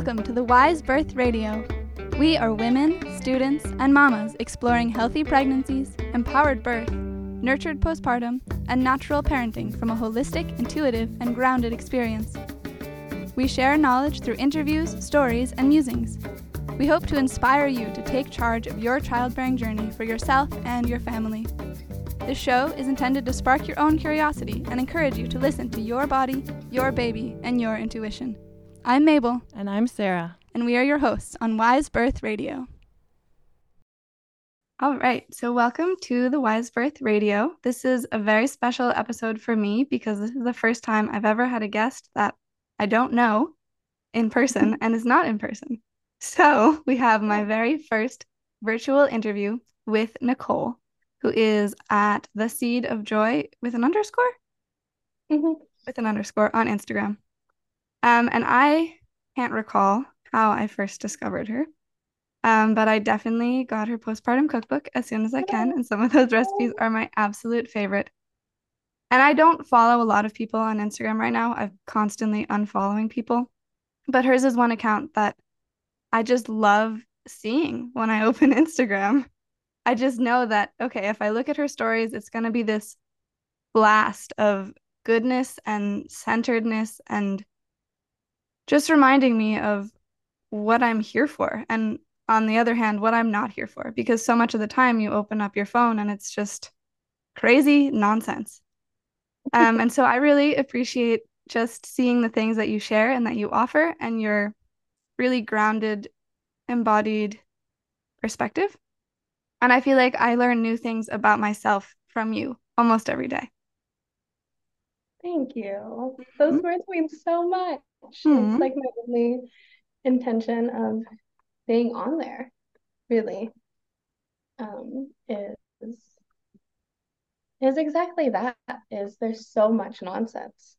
Welcome to the Wise Birth Radio. We are women, students, and mamas exploring healthy pregnancies, empowered birth, nurtured postpartum, and natural parenting from a holistic, intuitive, and grounded experience. We share knowledge through interviews, stories, and musings. We hope to inspire you to take charge of your childbearing journey for yourself and your family. This show is intended to spark your own curiosity and encourage you to listen to your body, your baby, and your intuition. I'm Mabel. And I'm Sarah. And we are your hosts on Wise Birth Radio. All right, so welcome to the Wise Birth Radio. This is a very special episode for me because this is the first time I've ever had a guest that I don't know in person and is not in person. So we have my very first virtual interview with Nicole, who is at the Seed of Joy with an underscore? Mm-hmm. With an underscore on Instagram. Um, and I can't recall how I first discovered her. Um, but I definitely got her postpartum cookbook as soon as I can, and some of those recipes are my absolute favorite. And I don't follow a lot of people on Instagram right now. I'm constantly unfollowing people, but hers is one account that I just love seeing when I open Instagram. I just know that, okay, if I look at her stories, it's going to be this blast of goodness and centeredness and just reminding me of what I'm here for. And on the other hand, what I'm not here for, because so much of the time you open up your phone and it's just crazy nonsense. Um, and so I really appreciate just seeing the things that you share and that you offer and your really grounded, embodied perspective. And I feel like I learn new things about myself from you almost every day. Thank you. Those mm-hmm. words mean so much. Mm-hmm. It's like my only intention of being on there, really, um, is is exactly that. Is there's so much nonsense.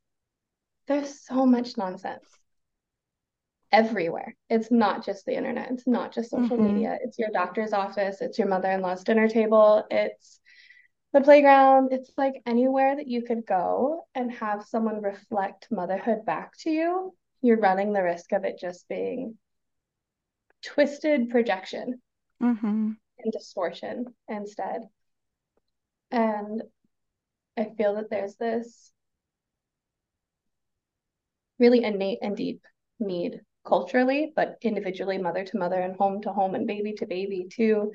There's so much nonsense everywhere. It's not just the internet. It's not just social mm-hmm. media. It's your doctor's office. It's your mother-in-law's dinner table. It's the playground. It's like anywhere that you could go and have someone reflect motherhood back to you you're running the risk of it just being twisted projection mm-hmm. and distortion instead. And I feel that there's this really innate and deep need culturally, but individually, mother to mother and home to home and baby to baby, to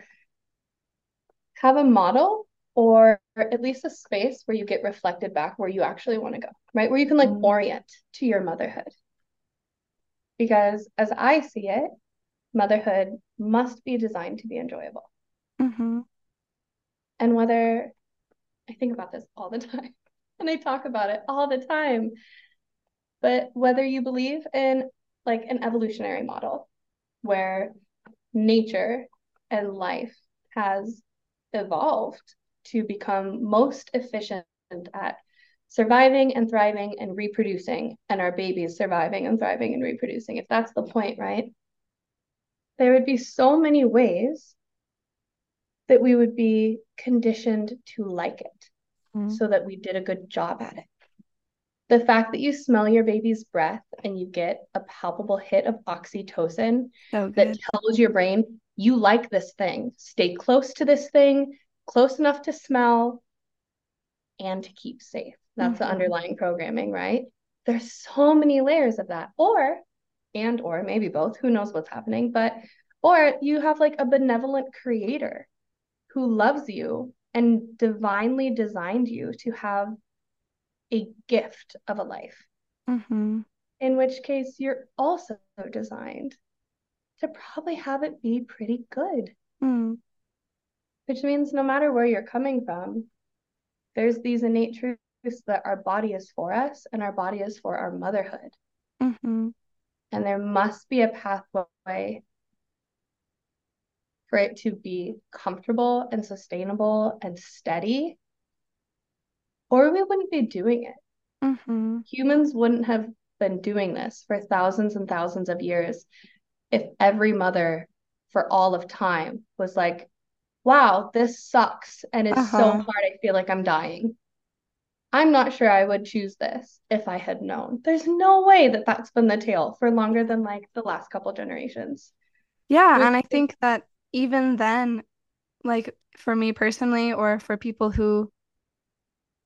have a model or at least a space where you get reflected back where you actually want to go, right? Where you can like mm-hmm. orient to your motherhood because as I see it, motherhood must be designed to be enjoyable. Mm-hmm. And whether I think about this all the time and I talk about it all the time, but whether you believe in like an evolutionary model where nature and life has evolved to become most efficient at surviving and thriving and reproducing, and our babies surviving and thriving and reproducing, if that's the point, right? There would be so many ways that we would be conditioned to like it mm-hmm. so that we did a good job at it. The fact that you smell your baby's breath and you get a palpable hit of oxytocin so that tells your brain, you like this thing, stay close to this thing, close enough to smell and to keep safe. That's mm-hmm. the underlying programming, right? There's so many layers of that. Or, and or maybe both, who knows what's happening, but or you have like a benevolent creator who loves you and divinely designed you to have a gift of a life. Mm-hmm. In which case, you're also designed to probably have it be pretty good. Mm. Which means no matter where you're coming from, there's these innate truths that our body is for us and our body is for our motherhood. Mm-hmm. And there must be a pathway for it to be comfortable and sustainable and steady, or we wouldn't be doing it. Mm-hmm. Humans wouldn't have been doing this for thousands and thousands of years if every mother for all of time was like, wow, this sucks and it's uh-huh. so hard. I feel like I'm dying I'm not sure I would choose this if I had known. There's no way that that's been the tale for longer than like the last couple generations. Yeah, and I think that even then, like for me personally, or for people who,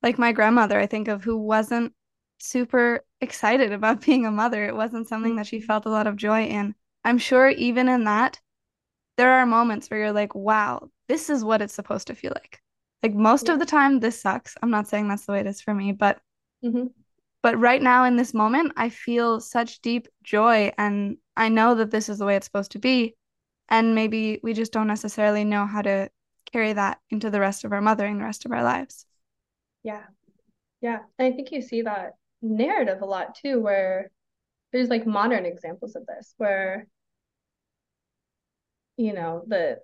like my grandmother, I think of who wasn't super excited about being a mother. It wasn't something that she Mm-hmm. felt a lot of joy in. I'm sure even in that, there are moments where you're like, wow, this is what it's supposed to feel like. Like most Yeah. of the time, this sucks. I'm not saying that's the way it is for me, but Mm-hmm. but right now in this moment, I feel such deep joy and I know that this is the way it's supposed to be. And maybe we just don't necessarily know how to carry that into the rest of our mothering, the rest of our lives. Yeah. Yeah. And I think you see that narrative a lot too, where there's like modern examples of this, where, you know, the,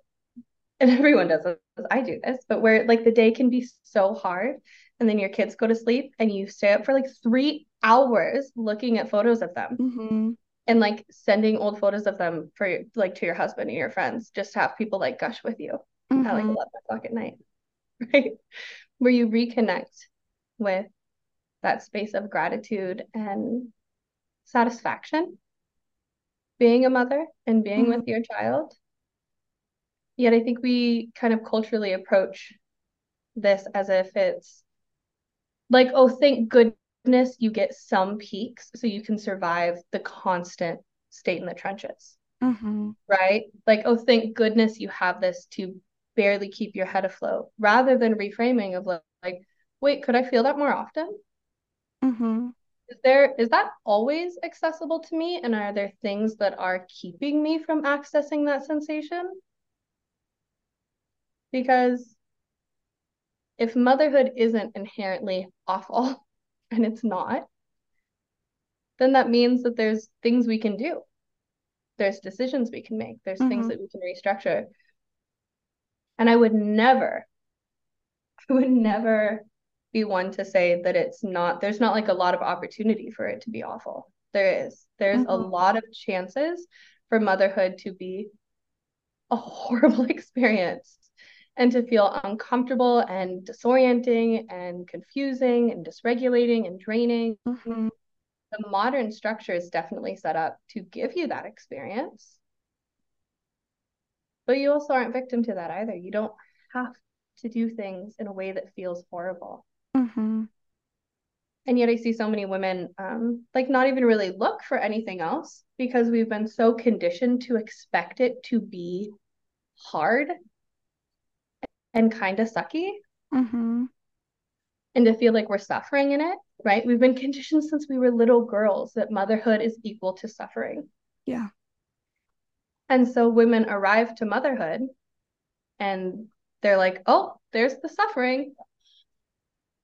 and everyone does this, I do this, but where like the day can be so hard and then your kids go to sleep and you stay up for like three hours looking at photos of them Mm-hmm. and like sending old photos of them for like to your husband and your friends just to have people like gush with you at like Mm-hmm. 11 o'clock at night, right? Where you reconnect with that space of gratitude and satisfaction being a mother and being Mm-hmm. with your child. Yet I think we kind of culturally approach this as if it's like, oh, thank goodness you get some peaks so you can survive the constant state in the trenches, Mm-hmm. right? Like, oh, thank goodness you have this to barely keep your head afloat, rather than reframing of like, like wait, could I feel that more often? Mm-hmm. Is there is that always accessible to me? And are there things that are keeping me from accessing that sensation? Because if motherhood isn't inherently awful, and it's not, then that means that there's things we can do. There's decisions we can make. There's things Mm-hmm. that we can restructure. And I would never, I would never be one to say that it's not, there's not like a lot of opportunity for it to be awful. There is. There's a Mm-hmm. lot of chances for motherhood to be a horrible experience and to feel uncomfortable and disorienting and confusing and dysregulating and draining. Mm-hmm. The modern structure is definitely set up to give you that experience, but you also aren't victim to that either. You don't have to do things in a way that feels horrible. Mm-hmm. And yet I see so many women um, like not even really look for anything else because we've been so conditioned to expect it to be hard and kind of sucky Mm-hmm. and to feel like we're suffering in it, right? We've been conditioned since we were little girls that motherhood is equal to suffering. Yeah. And so women arrive to motherhood and they're like, oh, there's the suffering.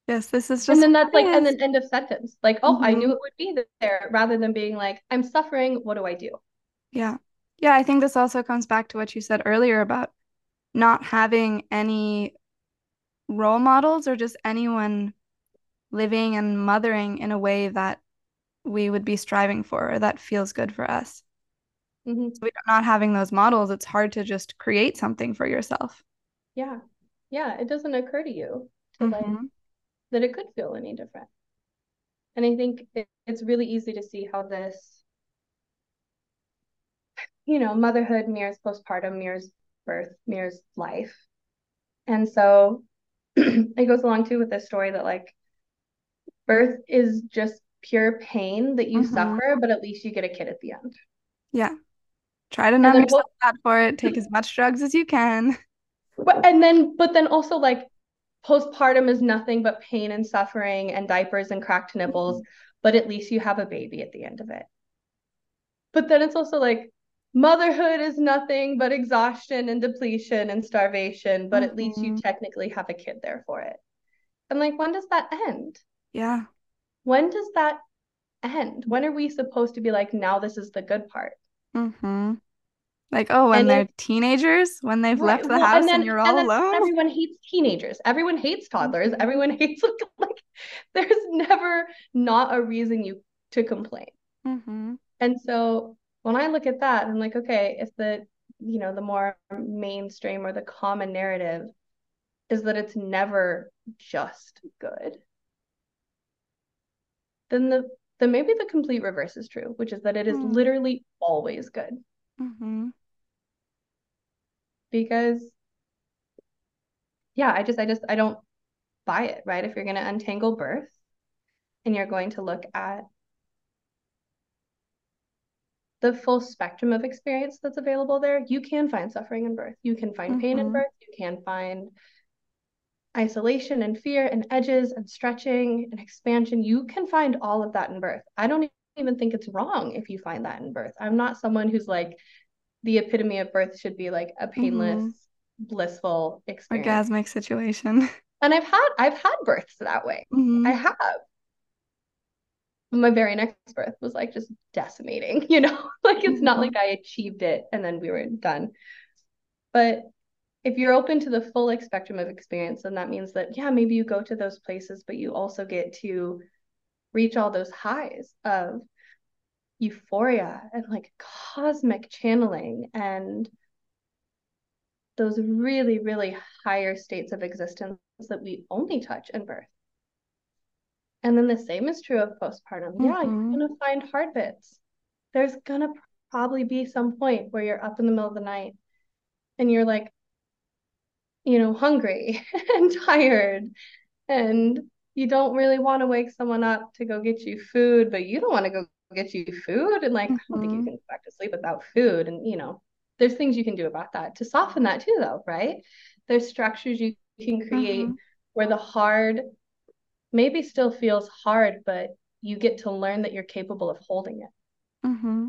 Yes, this is just And then that's like, and then end of sentence. Like, oh, I knew Mm-hmm. it would be there rather than being like, I'm suffering. What do I do? Yeah. Yeah, I think this also comes back to what you said earlier about not having any role models or just anyone living and mothering in a way that we would be striving for or that feels good for us. hmm So we not having those models, it's hard to just create something for yourself. Yeah. Yeah. It doesn't occur to you to Mm-hmm. that it could feel any different. And I think it, it's really easy to see how this, you know, motherhood mirrors postpartum, mirrors birth, mirrors life. And so it goes along too with this story that like birth is just pure pain that you Mm-hmm. suffer, but at least you get a kid at the end. Yeah. Try to numb yourself po- out for it. Take as much drugs as you can. but and then but then also like postpartum is nothing but pain and suffering and diapers and cracked nipples, but at least you have a baby at the end of it. But then it's also like motherhood is nothing but exhaustion and depletion and starvation, but at least you Mm-hmm. technically have a kid there for it. And like, when does that end? Yeah. When does that end? When are we supposed to be like, now this is the good part? Mm-hmm. Like, oh, when And they're teenagers, when they've right. left the Well, house and then you're all then alone. everyone hates teenagers. Everyone hates toddlers. Mhm. Everyone hates like, like there's never not a reason you to complain. Mm-hmm. And so when I look at that, I'm like, okay, if the, you know, the more mainstream or the common narrative is that it's never just good, then the then maybe the complete reverse is true, which is that it is Mm. literally always good. Mm-hmm. Because yeah, I just I just I don't buy it, right? If you're going to untangle birth and you're going to look at the full spectrum of experience that's available there, you can find suffering in birth. You can find pain in Mm-hmm. birth. You can find isolation and fear and edges and stretching and expansion. You can find all of that in birth. I don't even think it's wrong if you find that in birth. I'm not someone who's like the epitome of birth should be like a painless, Mm-hmm. blissful experience. Orgasmic situation. And I've had I've had births that way. Mm-hmm. I have. My very next birth was like just decimating, you know? Like it's not Mhm. like I achieved it and then we were done. But if you're open to the full spectrum of experience, then that means that, yeah, maybe you go to those places, but you also get to reach all those highs of euphoria and like cosmic channeling and those really, really higher states of existence that we only touch in birth. And then the same is true of postpartum. Yeah, you're Mhm. gonna find hard bits. There's gonna probably be some point where you're up in the middle of the night and you're like, you know, hungry and tired, and you don't really want to wake someone up to go get you food, but you don't want to go get you food. And like, I don't think you Mhm. can go back to sleep without food. And, you know, there's things you can do about that to soften that too, though, right? There's structures you can create Mhm. where the hard maybe still feels hard, but you get to learn that you're capable of holding it. Mm-hmm.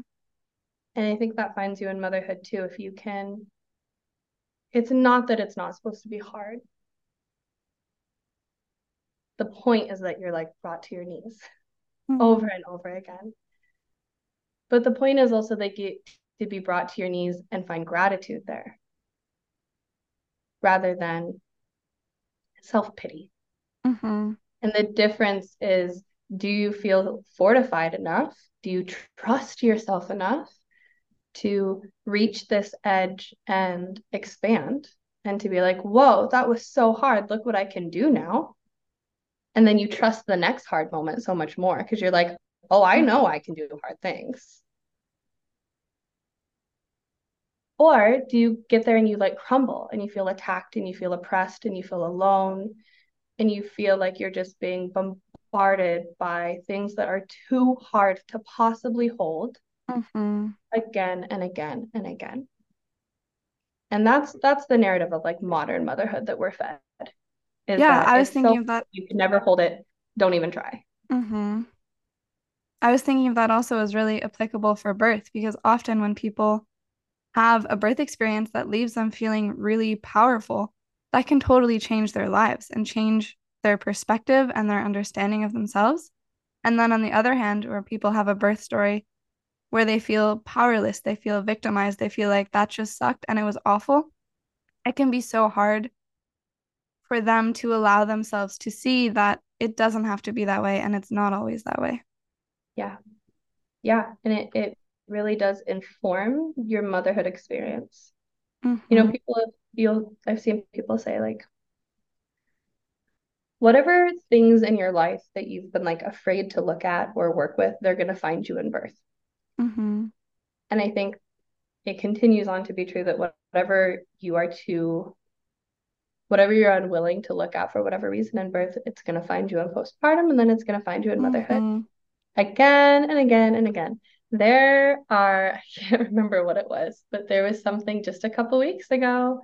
And I think that finds you in motherhood too. If you can, it's not that it's not supposed to be hard. The point is that you're like brought to your knees Mm-hmm. over and over again. But the point is also that you to be brought to your knees and find gratitude there rather than self pity. Mm-hmm. And the difference is do you feel fortified enough? Do you trust yourself enough to reach this edge and expand and to be like, whoa, that was so hard. Look what I can do now. And then you trust the next hard moment so much more because you're like, oh, I know I can do hard things. Or do you get there and you like crumble and you feel attacked and you feel oppressed and you feel alone and you feel like you're just being bombarded by things that are too hard to possibly hold Mm-hmm. again and again and again. And that's that's the narrative of like modern motherhood that we're fed. Yeah, I was thinking so of that. you can never hold it. Don't even try. Mm-hmm. I was thinking of that also as really applicable for birth because often when people have a birth experience that leaves them feeling really powerful, that can totally change their lives and change their perspective and their understanding of themselves. And then on the other hand, where people have a birth story where they feel powerless, they feel victimized, they feel like that just sucked and it was awful, it can be so hard for them to allow themselves to see that it doesn't have to be that way and it's not always that way. Yeah. Yeah. And it, it really does inform your motherhood experience. You know, Mhm. people have, you'll I've seen people say like whatever things in your life that you've been like afraid to look at or work with, they're gonna find you in birth. Mhm. And I think it continues on to be true that whatever you are to, whatever you're unwilling to look at for whatever reason in birth, it's going to find you in postpartum and then it's going to find you in motherhood Mhm. again and again and again. There are, I can't remember what it was, but there was something just a couple weeks ago.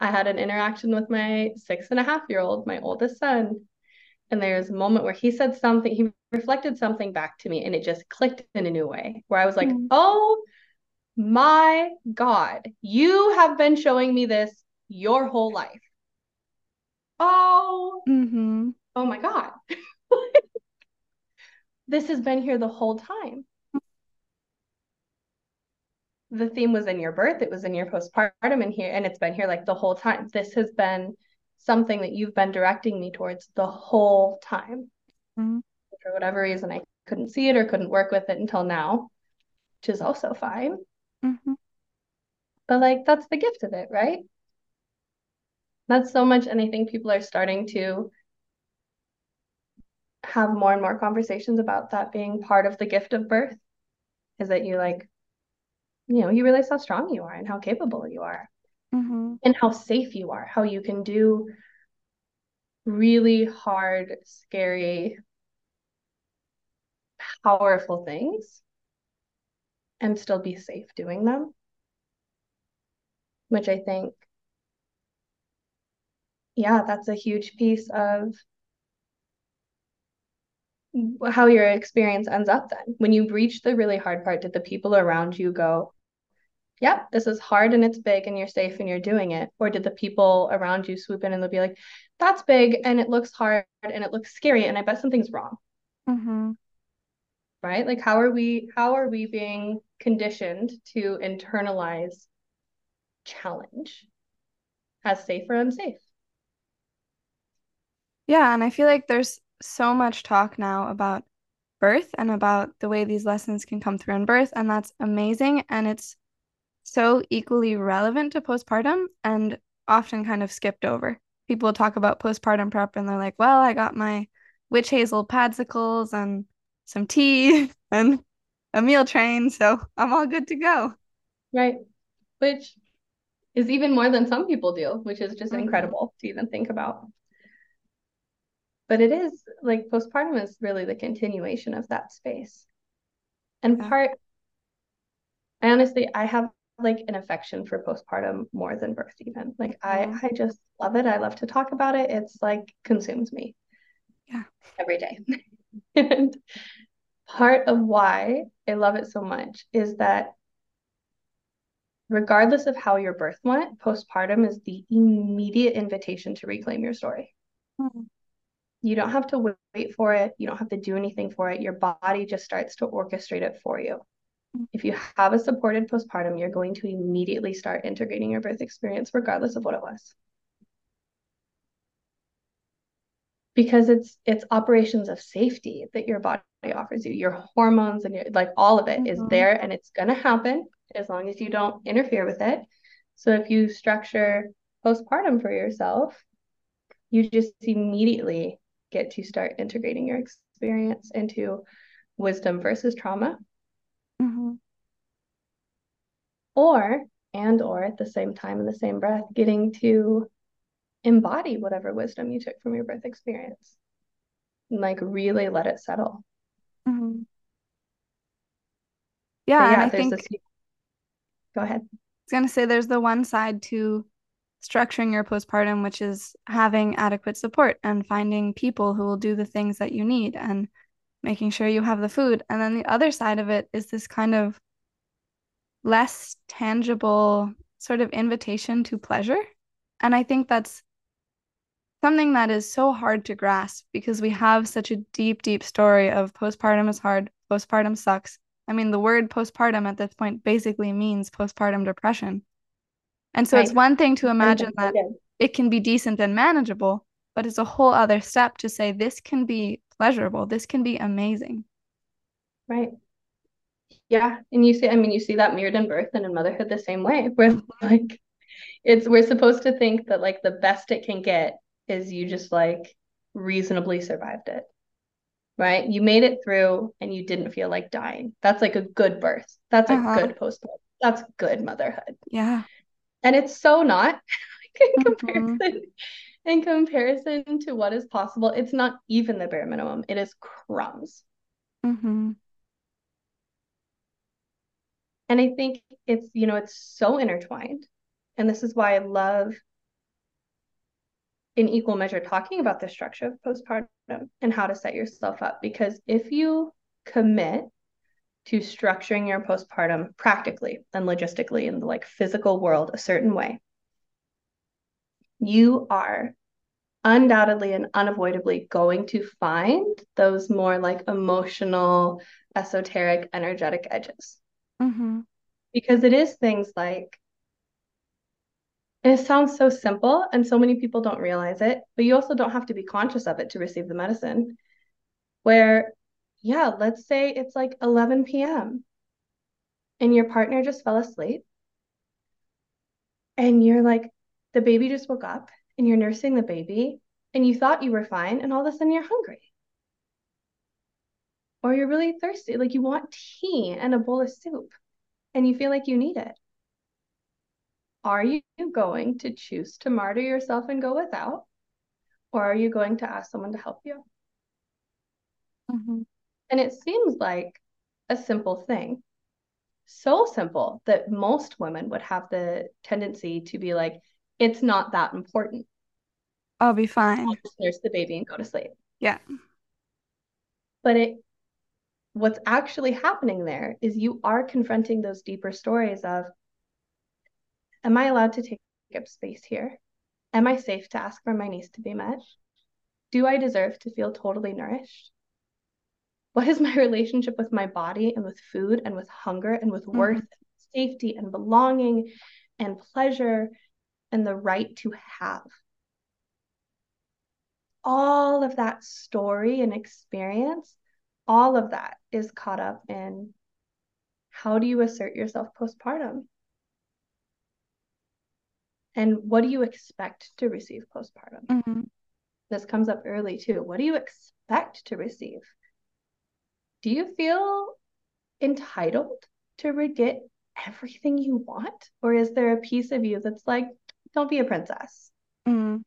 I had an interaction with my six and a half year old, my oldest son. And there was a moment where he said something, he reflected something back to me, and it just clicked in a new way where I was like, Mm. oh my God, you have been showing me this your whole life. Oh, mm-hmm. oh my God. this has been here the whole time. The theme was in your birth, it was in your postpartum and here, and it's been here like the whole time. This has been something that you've been directing me towards the whole time. Mhm. For whatever reason, I couldn't see it or couldn't work with it until now, which is also fine. Mhm. But like that's the gift of it, right? That's so much, and I think people are starting to have more and more conversations about that being part of the gift of birth is that you like you know you realize how strong you are and how capable you are Mm-hmm. and how safe you are how you can do really hard scary powerful things and still be safe doing them which i think yeah that's a huge piece of how your experience ends up then. When you reach the really hard part, did the people around you go, yeah, this is hard and it's big and you're safe and you're doing it? Or did the people around you swoop in and they'll be like, That's big and it looks hard and it looks scary and I bet something's wrong. Mm-hmm. Right? Like how are we how are we being conditioned to internalize challenge as safe or unsafe? Yeah, and I feel like there's so much talk now about birth and about the way these lessons can come through in birth, and that's amazing. And it's so equally relevant to postpartum and often kind of skipped over. People talk about postpartum prep and they're like, well, I got my witch hazel padsicles and some tea and a meal train, so I'm all good to go. Right. Which is even more than some people do, which is just mm-hmm. incredible to even think about but it is like postpartum is really the continuation of that space and yeah. part i honestly i have like an affection for postpartum more than birth even like mm-hmm. i i just love it i love to talk about it it's like consumes me yeah every day and part of why i love it so much is that regardless of how your birth went postpartum is the immediate invitation to reclaim your story mm-hmm. You don't have to wait for it. You don't have to do anything for it. Your body just starts to orchestrate it for you. If you have a supported postpartum, you're going to immediately start integrating your birth experience, regardless of what it was. Because it's it's operations of safety that your body offers you. Your hormones and your like all of it mm-hmm. is there and it's gonna happen as long as you don't interfere with it. So if you structure postpartum for yourself, you just immediately get to start integrating your experience into wisdom versus trauma. Mm-hmm. Or, and or at the same time, in the same breath, getting to embody whatever wisdom you took from your birth experience and like really let it settle. Mm-hmm. Yeah, yeah, I think this... go ahead. I was gonna say there's the one side to structuring your postpartum, which is having adequate support and finding people who will do the things that you need and making sure you have the food. And then the other side of it is this kind of less tangible sort of invitation to pleasure. And I think that's something that is so hard to grasp because we have such a deep, deep story of postpartum is hard, postpartum sucks. I mean, the word postpartum at this point basically means postpartum depression. And so right. it's one thing to imagine that it can be decent and manageable, but it's a whole other step to say this can be pleasurable, this can be amazing. Right. Yeah. And you see, I mean, you see that mirrored in birth and in motherhood the same way, where like it's we're supposed to think that like the best it can get is you just like reasonably survived it. Right? You made it through and you didn't feel like dying. That's like a good birth. That's a uh-huh. good postpartum. That's good motherhood. Yeah and it's so not in mm-hmm. comparison mm-hmm. In comparison to what is possible it's not even the bare minimum. It is crumbs. Mm-hmm. and i think it's you know it's so intertwined. And this is why i love in equal measure talking about the structure of postpartum and how to set yourself up. Because if you commit to structuring your postpartum practically and logistically in the like physical world a certain way, you are undoubtedly and unavoidably going to find those more like emotional, esoteric, energetic edges. Mm-hmm. Because it is things like, it sounds so simple and so many people don't realize it, but you also don't have to be conscious of it to receive the medicine. Where yeah, let's say it's like 11 p.m. and your partner just fell asleep. And you're like, the baby just woke up and you're nursing the baby and you thought you were fine. And all of a sudden you're hungry. or you're really thirsty, like you want tea and a bowl of soup and you feel like you need it. Are you going to choose to martyr yourself and go without? Or are you going to ask someone to help you? Mm-hmm. And it seems like a simple thing. So simple that most women would have the tendency to be like, it's not that important. I'll be fine. I'll just nurse the baby and go to sleep. Yeah. But it what's actually happening there is you are confronting those deeper stories of am I allowed to take up space here? Am I safe to ask for my needs to be met? Do I deserve to feel totally nourished? What is my relationship with my body and with food and with hunger and with mm-hmm. worth, safety and belonging and pleasure and the right to have? All of that story and experience all of that is caught up in how do you assert yourself postpartum? And what do you expect to receive postpartum? Mm-hmm. This comes up early too. What do you expect to receive? Do you feel entitled to get everything you want? Or is there a piece of you that's like, don't be a princess? Mm-hmm.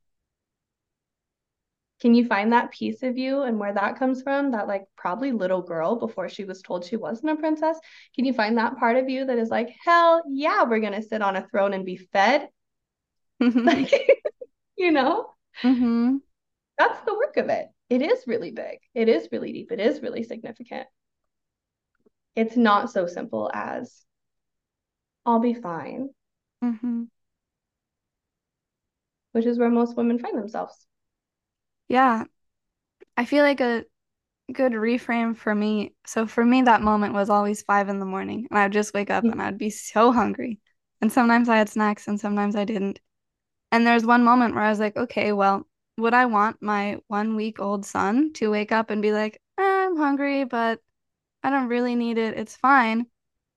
Can you find that piece of you and where that comes from? That like probably little girl before she was told she wasn't a princess. Can you find that part of you that is like hell yeah we're gonna sit on a throne and be fed. Like you know? Mm-hmm. that's the work of it. It is really big. It is really deep. It is really significant. It's not so simple as i'll be fine. Mm-hmm. Which is where most women find themselves yeah. I feel like a good reframe for me. So for me, that moment was always five in the morning, and I'd just wake up and I'd be so hungry. And sometimes I had snacks and sometimes I didn't. And there's one moment where I was like, okay, well, would I want my one week old son to wake up and be like, eh, I'm hungry, but I don't really need it. It's fine.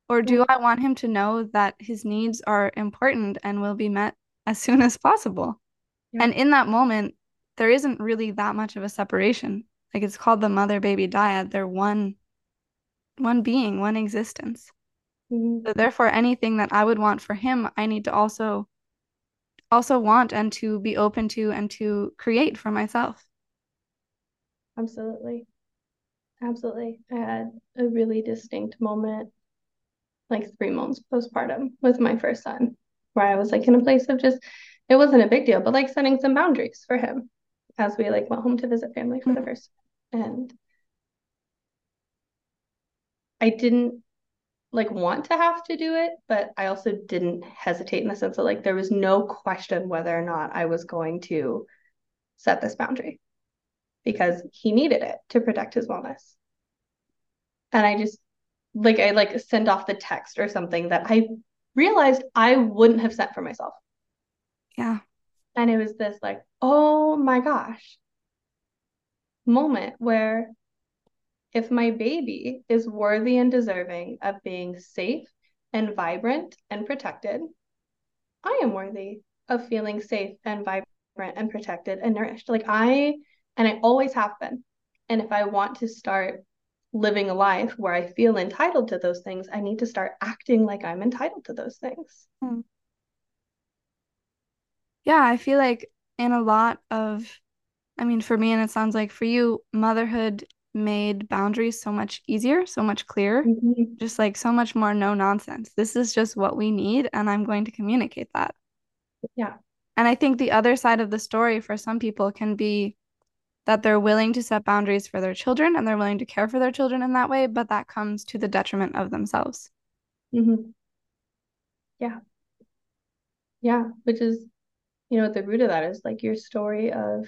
Or do I want him to know that his needs are important and will be met as soon as possible? Yeah. And in that moment, there isn't really that much of a separation. Like it's called the mother baby dyad. They're one one being, one existence. Mm-hmm. So therefore anything that I would want for him, I need to also also want and to be open to and to create for myself. Absolutely. Absolutely. I had a really distinct moment like 3 months postpartum with my first son where I was like in a place of just it wasn't a big deal, but like setting some boundaries for him as we like went home to visit family for the mm-hmm. first and I didn't like want to have to do it, but I also didn't hesitate in the sense that like there was no question whether or not I was going to set this boundary because he needed it to protect his wellness. And I just like I like sent off the text or something that I realized I wouldn't have sent for myself. Yeah. And it was this like, oh my gosh, moment where if my baby is worthy and deserving of being safe and vibrant and protected, I am worthy of feeling safe and vibrant and protected and nourished. Like I, and I always have been. And if I want to start living a life where I feel entitled to those things, I need to start acting like I'm entitled to those things. Hmm yeah, I feel like in a lot of, I mean, for me, and it sounds like for you, motherhood made boundaries so much easier, so much clearer, mm-hmm. just like so much more no nonsense. This is just what we need, and I'm going to communicate that. Yeah. And I think the other side of the story for some people can be that they're willing to set boundaries for their children and they're willing to care for their children in that way, but that comes to the detriment of themselves. Mm-hmm. Yeah. Yeah, which is you know, at the root of that is like your story of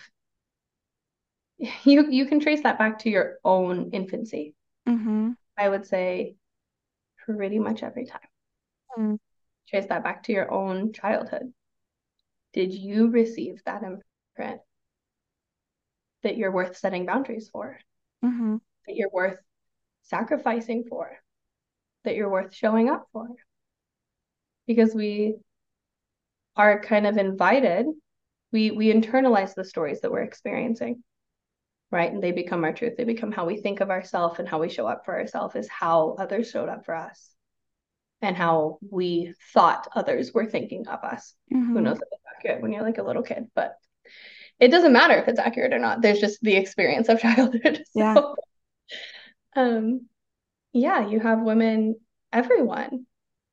you you can trace that back to your own infancy. Mm-hmm. I would say pretty much every time. Mm. Trace that back to your own childhood. Did you receive that imprint that you're worth setting boundaries for? Mm-hmm. That you're worth sacrificing for? That you're worth showing up for? Because we are kind of invited we we internalize the stories that we're experiencing right? And they become our truth. They become how we think of ourselves and how we show up for ourselves is how others showed up for us and how we thought others were thinking of us. Mm-hmm. Who knows if it's accurate when you're like a little kid, but it doesn't matter if it's accurate or not. There's just the experience of childhood. So, Yeah. um, yeah, you have women, everyone,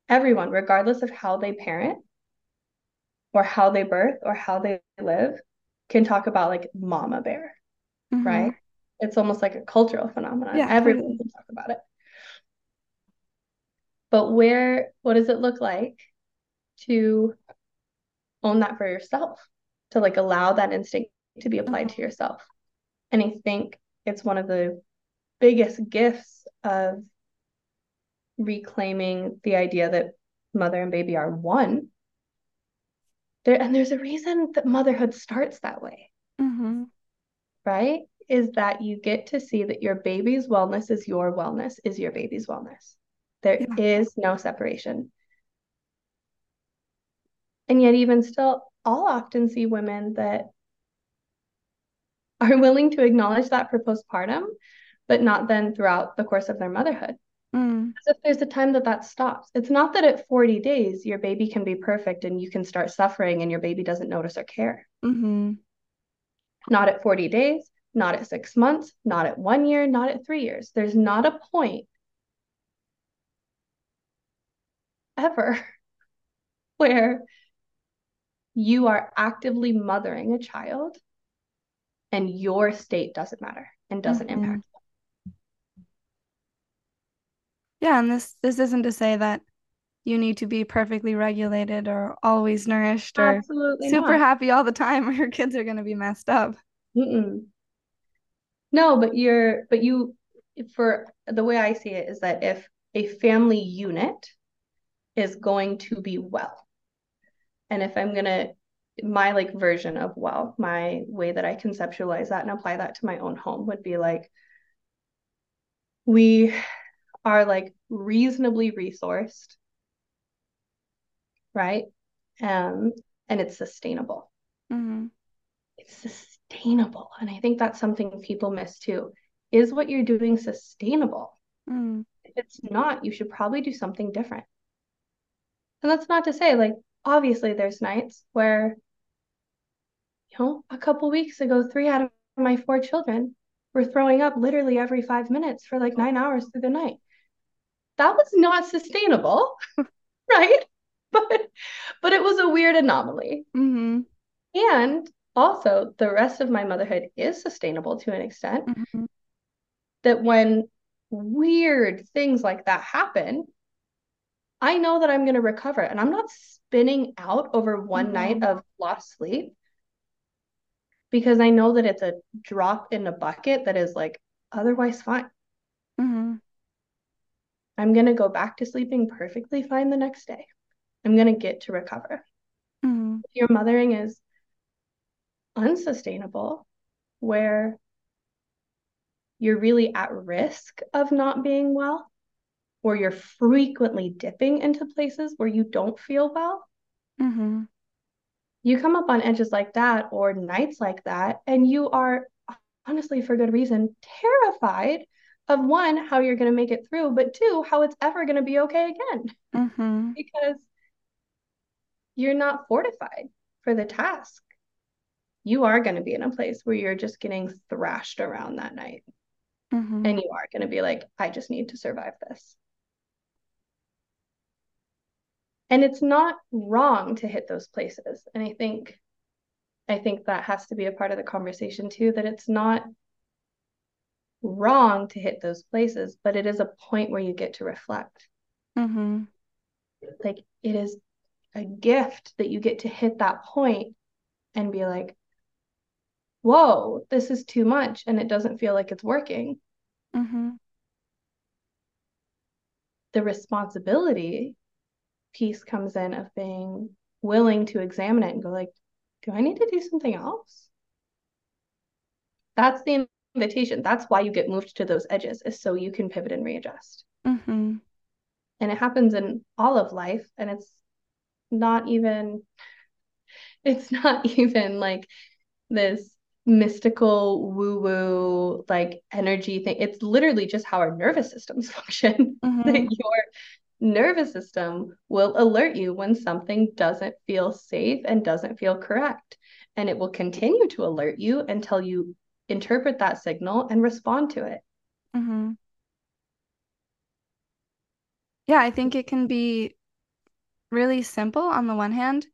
everyone, regardless of how they parent or how they birth or how they live, can talk about like mama bear, Mhm. right? It's almost like a cultural phenomenon. Yeah, Everyone totally. can talk about it. But where, what does it look like to own that for yourself? To like allow that instinct to be applied to yourself. And I think it's one of the biggest gifts of reclaiming the idea that mother and baby are one. There, and there's a reason that motherhood starts that way, Mhm. right? Is that you get to see that your baby's wellness is your wellness, is your baby's wellness. There Yeah. is no separation. And yet, even still, I'll often see women that are willing to acknowledge that for postpartum, but not then throughout the course of their motherhood. Mm. As if there's a time that that stops. It's not that at 40 days your baby can be perfect and you can start suffering and your baby doesn't notice or care. Mhm. Not at 40 days, not at six months, not at one year, not at three years. There's not a point ever where you are actively mothering a child and your state doesn't matter and doesn't Mhm. impact. Yeah, and this this isn't to say that you need to be perfectly regulated or always nourished or Absolutely super not. happy all the time or your kids are going to be messed up. Mm-mm. No, but you're, but you, for the way I see it is that if a family unit is going to be well, and if I'm gonna, my like version of well, my way that I conceptualize that and apply that to my own home would be like, we are like reasonably resourced, right? Um, and it's sustainable. Mhm. It's sustainable. And I think that's something people miss too. Is what you're doing sustainable? Mm. If it's not, you should probably do something different. And that's not to say, like, obviously, there's nights where, you know, a couple weeks ago, three out of my four children were throwing up literally every five minutes for like nine hours through the night. That was not sustainable, right? But but it was a weird anomaly. Mhm. And also, the rest of my motherhood is sustainable to an extent. Mhm. That when weird things like that happen, I know that I'm going to recover and I'm not spinning out over one night Mhm. of lost sleep because I know that it's a drop in a bucket that is like otherwise fine. I'm going to go back to sleeping perfectly fine the next day. I'm going to get to recover. Mhm. If your mothering is unsustainable, where you're really at risk of not being well, or you're frequently dipping into places where you don't feel well, Mhm. you come up on edges like that or nights like that, and you are honestly, for good reason, terrified of one, how you're going to make it through, but two, how it's ever going to be okay again Mhm. because you're not fortified for the task. You are going to be in a place where you're just getting thrashed around that night, Mhm. and you are going to be like, I just need to survive this. And it's not wrong to hit those places. And I think I think that has to be a part of the conversation too, that it's not wrong to hit those places, but it is a point where you get to reflect. Mhm. Like it is a gift that you get to hit that point and be like, whoa, this is too much and it doesn't feel like it's working. Mhm. The responsibility piece comes in of being willing to examine it and go like, do I need to do something else? That's the invitation. That's why you get moved to those edges, is so you can pivot and readjust. Mhm. And it happens in all of life. And it's not even, it's not even like this mystical woo woo like energy thing. It's literally just how our nervous systems function. Mhm. that your nervous system will alert you when something doesn't feel safe and doesn't feel correct. And it will continue to alert you until you interpret that signal and respond to it. Mhm. Yeah, I think it can be really simple on the one hand,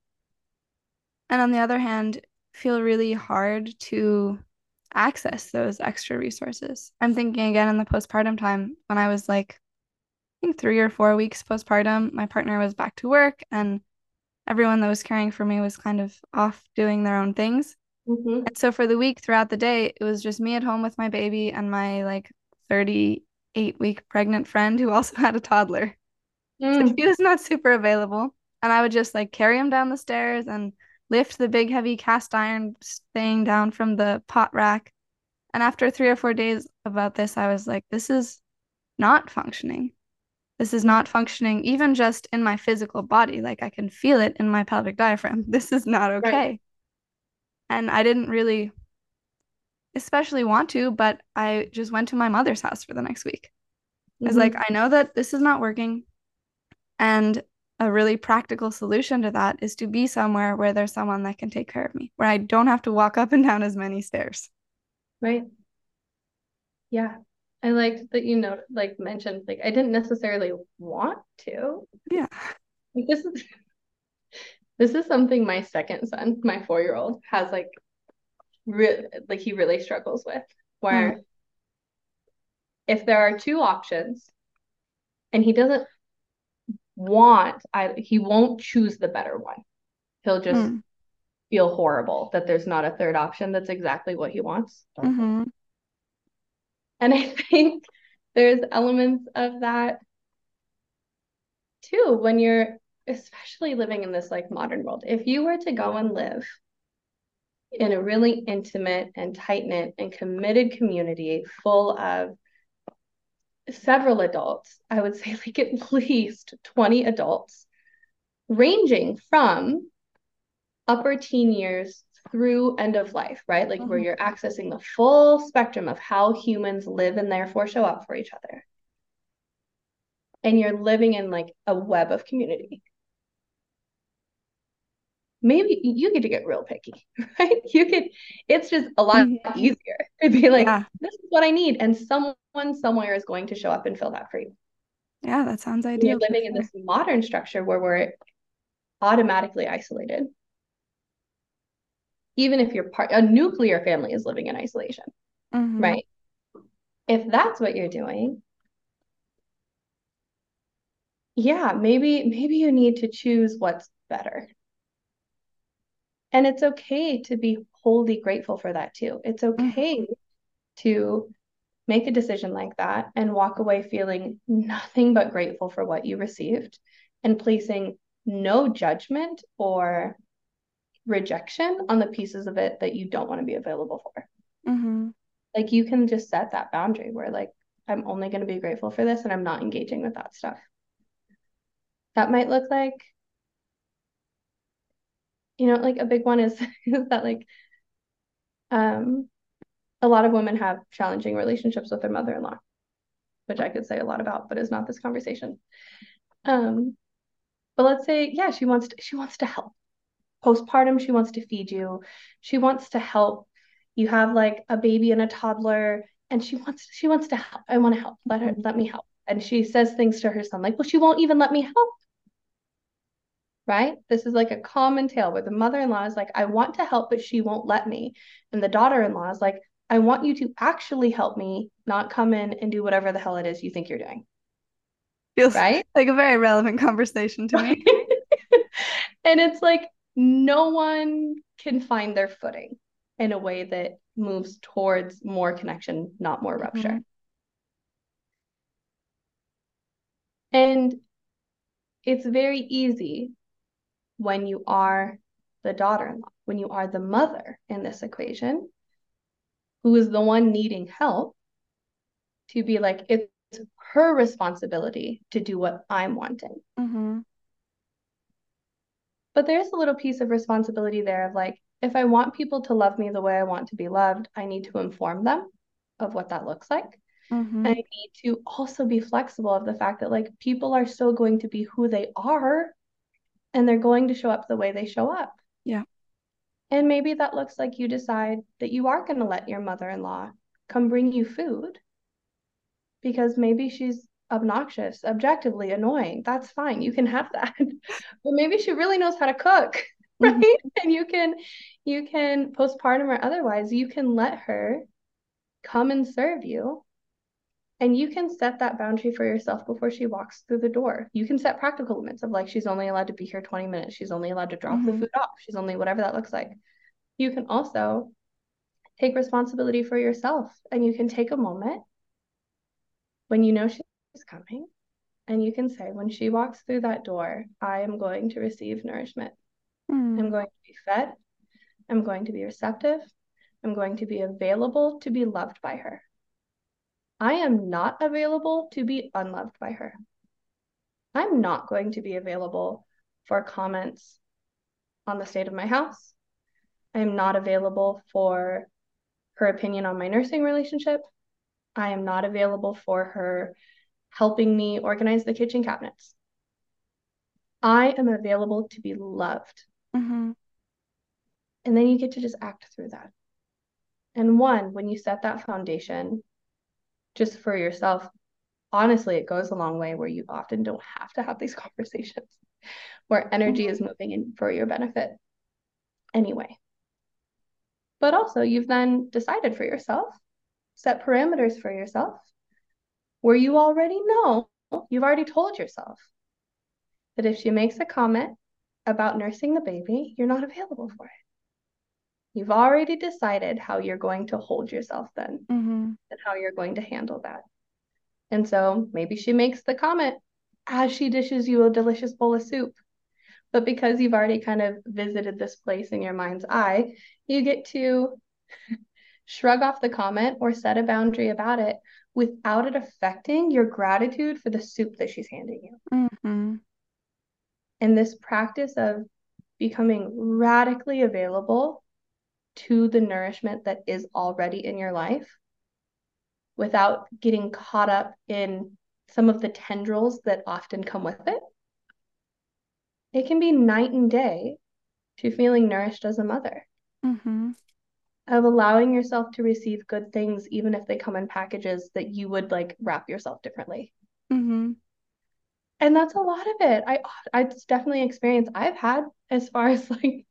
and on the other hand, feel really hard to access those extra resources. I'm thinking again in the postpartum time when I was like, I think three or four weeks postpartum, my partner was back to work and everyone that was caring for me was kind of off doing their own things. Mm-hmm. And so for the week throughout the day, it was just me at home with my baby and my like 38 week pregnant friend who also had a toddler. So Mm, she was not super available. And I would just like carry him down the stairs and lift the big heavy cast iron thing down from the pot rack. And after three or four days about this, I was like, this is not functioning. This is not functioning even just in my physical body. Like I can feel it in my pelvic diaphragm. This is not right. And I didn't really especially want to, but I just went to my mother's house for the next week. I was like, Mhm. I know that this is not working. And a really practical solution to that is to be somewhere where there's someone that can take care of me, where I don't have to walk up and down as many stairs. Right. Yeah. I liked that you know, like mentioned, like I didn't necessarily want to. Yeah. Like this is this is something my second son, my four-year-old, has like re like he really struggles with, where if there are two options and he doesn't want, I he won't choose the better one. He'll just Mm. feel horrible that there's not a third option that's exactly what he wants. hmm And I think there's elements of that too when you're especially living in this like modern world. If you were to go and live in a really intimate and tight-knit and committed community full of several adults, I would say like at least 20 adults, ranging from upper teen years through end of life, right? Like where Mhm. you're accessing the full spectrum of how humans live and therefore show up for each other. And you're living in like a web of community. Maybe you get to get real picky, right? You could, it's just a lot Mhm. easier to be like, Yeah. this is what I need. And someone somewhere is going to show up and fill that for you. Yeah, that sounds ideal. you're living in this modern structure where we're automatically isolated. Even if you're part, a nuclear family is living in isolation, Mhm. right? If that's what you're doing, yeah, maybe maybe you need to choose what's better. And it's okay to be wholly grateful for that too. It's okay Mhm. to make a decision like that and walk away feeling nothing but grateful for what you received and placing no judgment or rejection on the pieces of it that you don't want to be available for. Mhm. Like you can just set that boundary where like I'm only going to be grateful for this and I'm not engaging with that stuff. That might look like you know, like a big one is that like um a lot of women have challenging relationships with their mother-in-law, which I could say a lot about, but is not this conversation. Um, but let's say, yeah, she wants to, she wants to help. Postpartum, she wants to feed you. She wants to help. You have like a baby and a toddler, and she wants she wants to help. I want to help. Let her let me help. And she says things to her son like, "Well, she won't even let me help." Right? This is like a common tale where the mother-in-law is like, "I want to help, but she won't let me." And the daughter-in-law is like, I want you to actually help me, not come in and do whatever the hell it is you think you're doing. Feels Right? like a very relevant conversation to me. and it's like no one can find their footing in a way that moves towards more connection, not more rupture. Mhm. And it's very easy when you are the daughter in law, when you are the mother in this equation, who is the one needing help, to be like, it's her responsibility to do what I'm wanting. Mhm. But there's a little piece of responsibility there of like, if I want people to love me the way I want to be loved, I need to inform them of what that looks like. Mm-hmm. And I need to also be flexible of the fact that like people are still going to be who they are and they're going to show up the way they show up. Yeah. And maybe that looks like you decide that you are going to let your mother-in-law come bring you food because maybe she's obnoxious, objectively annoying. That's fine. You can have that. but maybe she really knows how to cook, right? Mm-hmm. And you can you can postpartum or otherwise, you can let her come and serve you. And you can set that boundary for yourself before she walks through the door. You can set practical limits of like she's only allowed to be here 20 minutes. She's only allowed to drop mm-hmm. the food off. She's only whatever that looks like. You can also take responsibility for yourself and you can take a moment when you know she's coming and you can say when she walks through that door i am going to receive nourishment mm. i'm going to be fed i'm going to be receptive i'm going to be available to be loved by her i am not available to be unloved by her i'm not going to be available for comments on the state of my house i am not available for her opinion on my nursing relationship I am not available for her helping me organize the kitchen cabinets. I am available to be loved. Mm-hmm. And then you get to just act through that. And one, when you set that foundation just for yourself, honestly, it goes a long way where you often don't have to have these conversations where energy mm-hmm. is moving in for your benefit anyway. But also, you've then decided for yourself set parameters for yourself where you already know, you've already told yourself that if she makes a comment about nursing the baby, you're not available for it. You've already decided how you're going to hold yourself then mm-hmm. and how you're going to handle that. And so maybe she makes the comment as she dishes you a delicious bowl of soup. But because you've already kind of visited this place in your mind's eye, you get to shrug off the comment or set a boundary about it without it affecting your gratitude for the soup that she's handing you. Mm-hmm. And this practice of becoming radically available to the nourishment that is already in your life without getting caught up in some of the tendrils that often come with it. It can be night and day to feeling nourished as a mother. Mm-hmm of allowing yourself to receive good things even if they come in packages that you would like wrap yourself differently mm-hmm. and that's a lot of it i i definitely experience i've had as far as like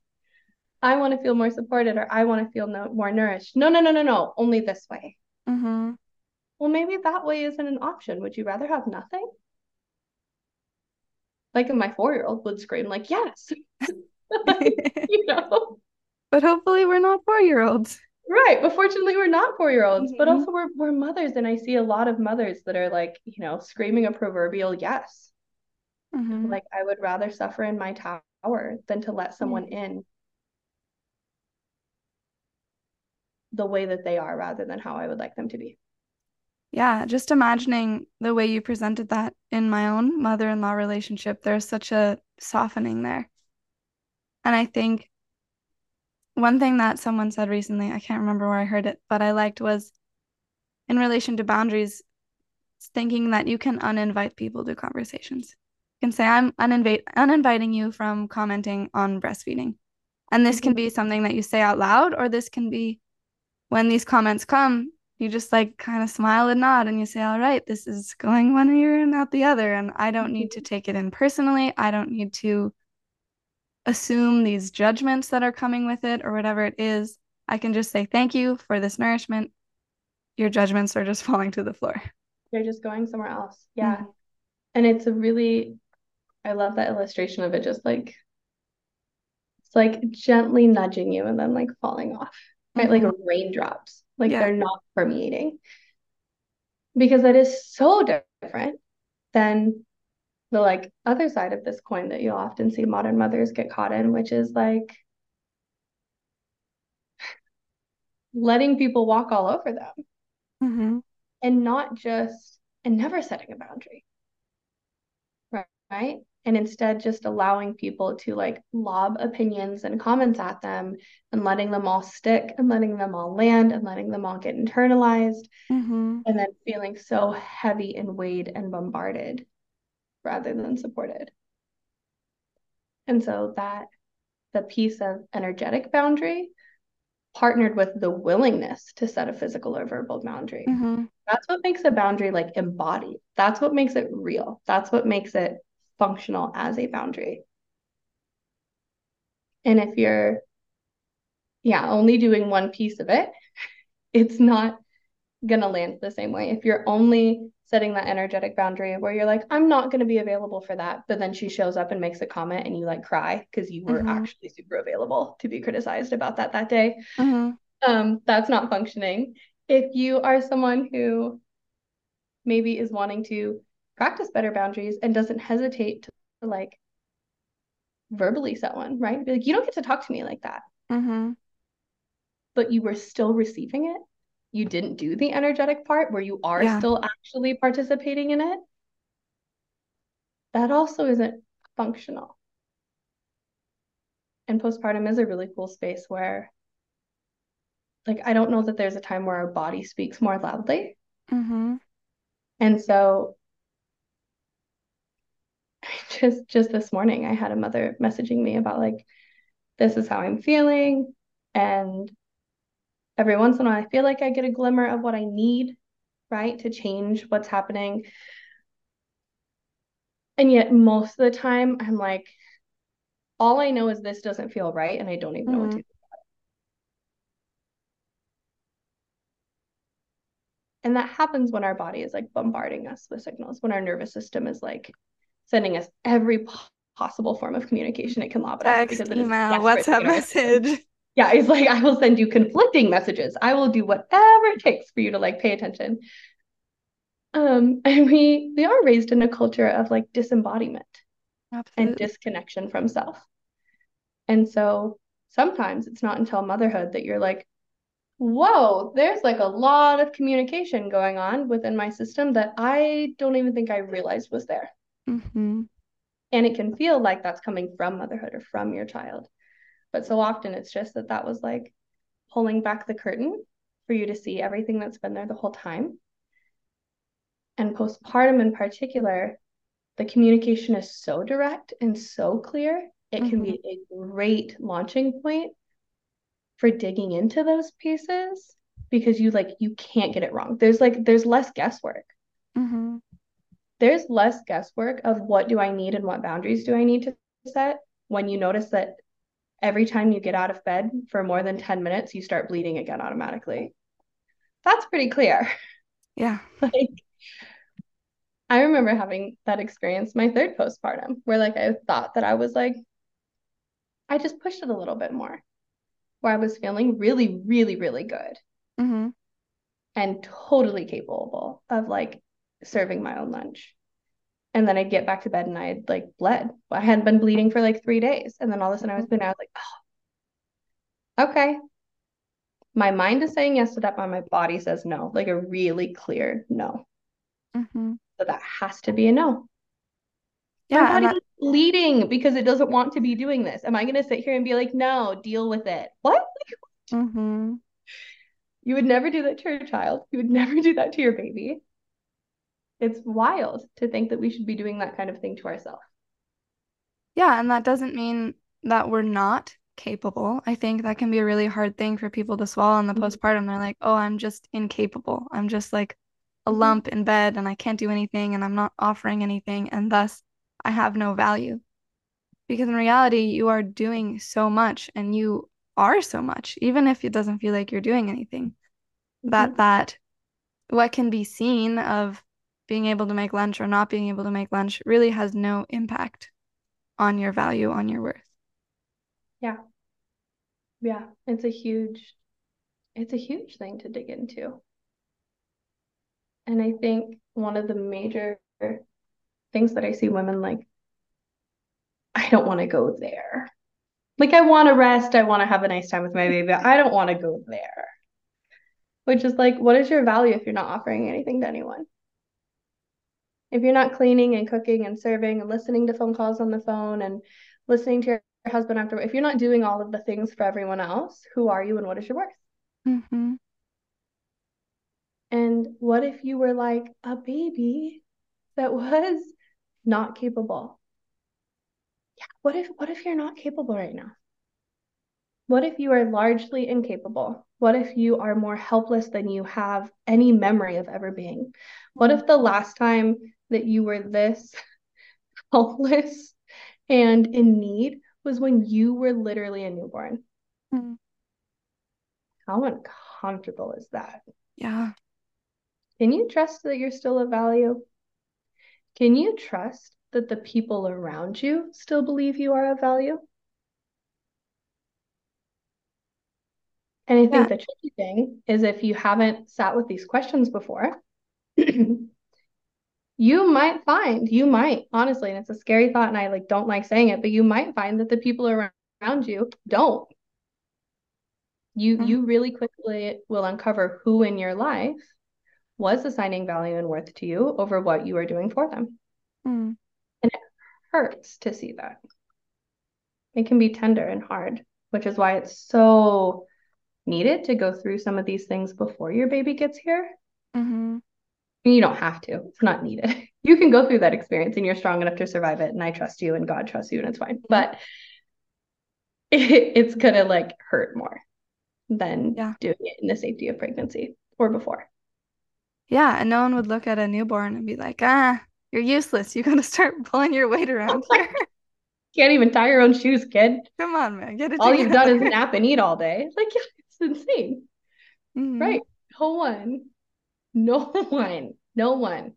i want to feel more supported or i want to feel no, more nourished no no no no no only this way mm-hmm. well maybe that way isn't an option would you rather have nothing like my four-year-old would scream like yes you know but hopefully we're not four year olds. Right. But fortunately, we're not four year olds, mm-hmm. but also we're, we're mothers. And I see a lot of mothers that are like, you know, screaming a proverbial yes. Mm-hmm. Like, I would rather suffer in my tower than to let someone in the way that they are rather than how I would like them to be. Yeah. Just imagining the way you presented that in my own mother in law relationship, there's such a softening there. And I think one thing that someone said recently, I can't remember where I heard it, but I liked was in relation to boundaries, thinking that you can uninvite people to conversations. You can say, I'm uninvite uninviting you from commenting on breastfeeding. And this can mm-hmm. be something that you say out loud, or this can be when these comments come, you just like kind of smile and nod and you say, All right, this is going one ear and out the other. And I don't need to mm-hmm. take it in personally. I don't need to assume these judgments that are coming with it or whatever it is. I can just say thank you for this nourishment. Your judgments are just falling to the floor. They're just going somewhere else. Yeah. Mm-hmm. And it's a really, I love that illustration of it just like, it's like gently nudging you and then like falling off, right? Mm-hmm. Like raindrops, like yeah. they're not permeating. Because that is so different than the like other side of this coin that you'll often see modern mothers get caught in, which is like letting people walk all over them mm-hmm. and not just and never setting a boundary right right and instead just allowing people to like lob opinions and comments at them and letting them all stick and letting them all land and letting them all get internalized Mm-hmm. and then feeling so heavy and weighed and bombarded rather than supported. And so that the piece of energetic boundary partnered with the willingness to set a physical or verbal boundary. Mm-hmm. That's what makes a boundary like embodied. That's what makes it real. That's what makes it functional as a boundary. And if you're, yeah, only doing one piece of it, it's not going to land the same way. If you're only setting that energetic boundary where you're like, I'm not going to be available for that, but then she shows up and makes a comment and you like cry because you were Mhm. actually super available to be criticized about that that day, Mm-hmm. um, that's not functioning. If you are someone who maybe is wanting to practice better boundaries and doesn't hesitate to like verbally set one, right? Be like, you don't get to talk to me like that, Mm-hmm. but you were still receiving it. You didn't do the energetic part where you are Yeah. still actually participating in it. That also isn't functional. And postpartum is a really cool space where, like, I don't know that there's a time where our body speaks more loudly. Mm-hmm. And so just just this morning I had a mother messaging me about like this is how I'm feeling and every once in a while I feel like I get a glimmer of what I need, right, to change what's happening. And yet most of the time I'm like all I know is this doesn't feel right and I don't even know what to Mhm. do. And that happens when our body is like bombarding us with signals, when our nervous system is like sending us every possible form of communication it can lob at us Text, email, WhatsApp get our attention. message. Yeah, it's like I will send you conflicting messages. I will do whatever it takes for you to like pay attention. Um, and we we are raised in a culture of like disembodiment and disconnection from self. And so sometimes it's not until motherhood that you're like, whoa, there's like a lot of communication going on within my system that I don't even think I realized was there. Mm-hmm. And it can feel like that's coming from motherhood or from your child. But so often it's just that that was like pulling back the curtain for you to see everything that's been there the whole time. And postpartum in particular, the communication is so direct and so clear. It can be a great launching point for digging into those pieces because you like you can't get it wrong. There's like there's less guesswork. Mm-hmm. There's less guesswork of what do I need and what boundaries do I need to set when you notice that every time you get out of bed for more than 10 minutes, you start bleeding again automatically. That's pretty clear. Yeah. Like, I remember having that experience my third postpartum, where like I thought that I was like, I just pushed it a little bit more, where I was feeling really, really, really good Mm-hmm. and totally capable of like serving my own lunch. And then I'd get back to bed and I had like bled. I hadn't been bleeding for like three days. And then all of a sudden I was bleeding. I was like, oh, okay. My mind is saying yes to that, but my body says no, like a really clear no. Mm-hmm. So that has to be a no. Yeah. my and body is bleeding because it doesn't want to be doing this. Am I going to sit here and be like, no, deal with it? What? that- Mhm. You would never do that to your child. You would never do that to your baby. It's wild to think that we should be doing that kind of thing to ourselves. Yeah, and that doesn't mean that we're not capable. I think that can be a really hard thing for people to swallow in the Mhm. postpartum. They're like, oh, I'm just incapable. I'm just like a Mhm. lump in bed and I can't do anything and I'm not offering anything and thus I have no value. Because in reality, you are doing so much and you are so much, even if it doesn't feel like you're doing anything. That Mhm. that what can be seen of being able to make lunch or not being able to make lunch really has no impact on your value, on your worth. Yeah, Yeah. it's a huge, it's a huge thing to dig into. And I think one of the major things that I see women like, I don't want to go there. Like, I want to rest. I want to have a nice time with my baby. I don't want to go there. Which is like, what is your value if you're not offering anything to anyone? If you're not cleaning and cooking and serving and listening to phone calls on the phone and listening to your husband after, if you're not doing all of the things for everyone else, who are you and what is your worth? Mm-hmm. And what if you were like a baby that was not capable? Yeah, what if what if you're not capable right now? What if you are largely incapable? What if you are more helpless than you have any memory of ever being? What if the last time that you were this helpless and in need was when you were literally a newborn? Mm-hmm. How uncomfortable is that? Yeah. Can you trust that you're still of value? Can you trust that the people around you still believe you are of value? And I think Yeah. the tricky thing is if you haven't sat with these questions before, you might find, you might, honestly, and it's a scary thought, and I like don't like saying it, but you might find that the people around you don't. You Mm. you really quickly will uncover who in your life was assigning value and worth to you over what you are doing for them. Mm. And it hurts to see that. It can be tender and hard, which is why it's so needed to go through some of these things before your baby gets here. Mm-hmm. You don't have to, it's not needed. You can go through that experience and you're strong enough to survive it. And I trust you and God trusts you and it's fine. But it, it's going to like hurt more than Yeah. doing it in the safety of pregnancy or before. Yeah, and no one would look at a newborn and be like, ah, you're useless. You gotta start pulling your weight around here. Can't even tie your own shoes, kid. Come on, man. Get it All you've done is nap and eat all day. Like, yeah, it's insane. Mhm. Right. No one, no one, no one,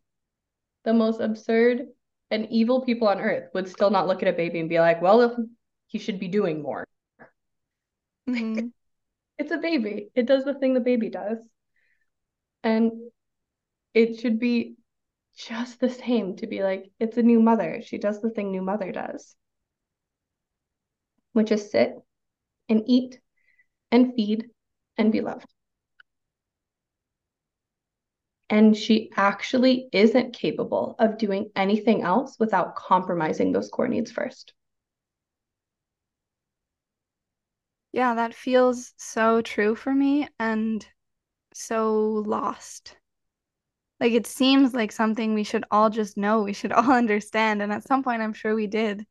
the most absurd and evil people on earth would still not look at a baby and be like, well, he should be doing more. Mhm. It's a baby. It does the thing the baby does. And it should be just the same to be like, it's a new mother. She does the thing new mother does, which is sit and eat and feed and be loved. And she actually isn't capable of doing anything else without compromising those core needs first. Yeah, that feels so true for me and so lost. Like it seems like something we should all just know, we should all understand. And at some point, I'm sure we did.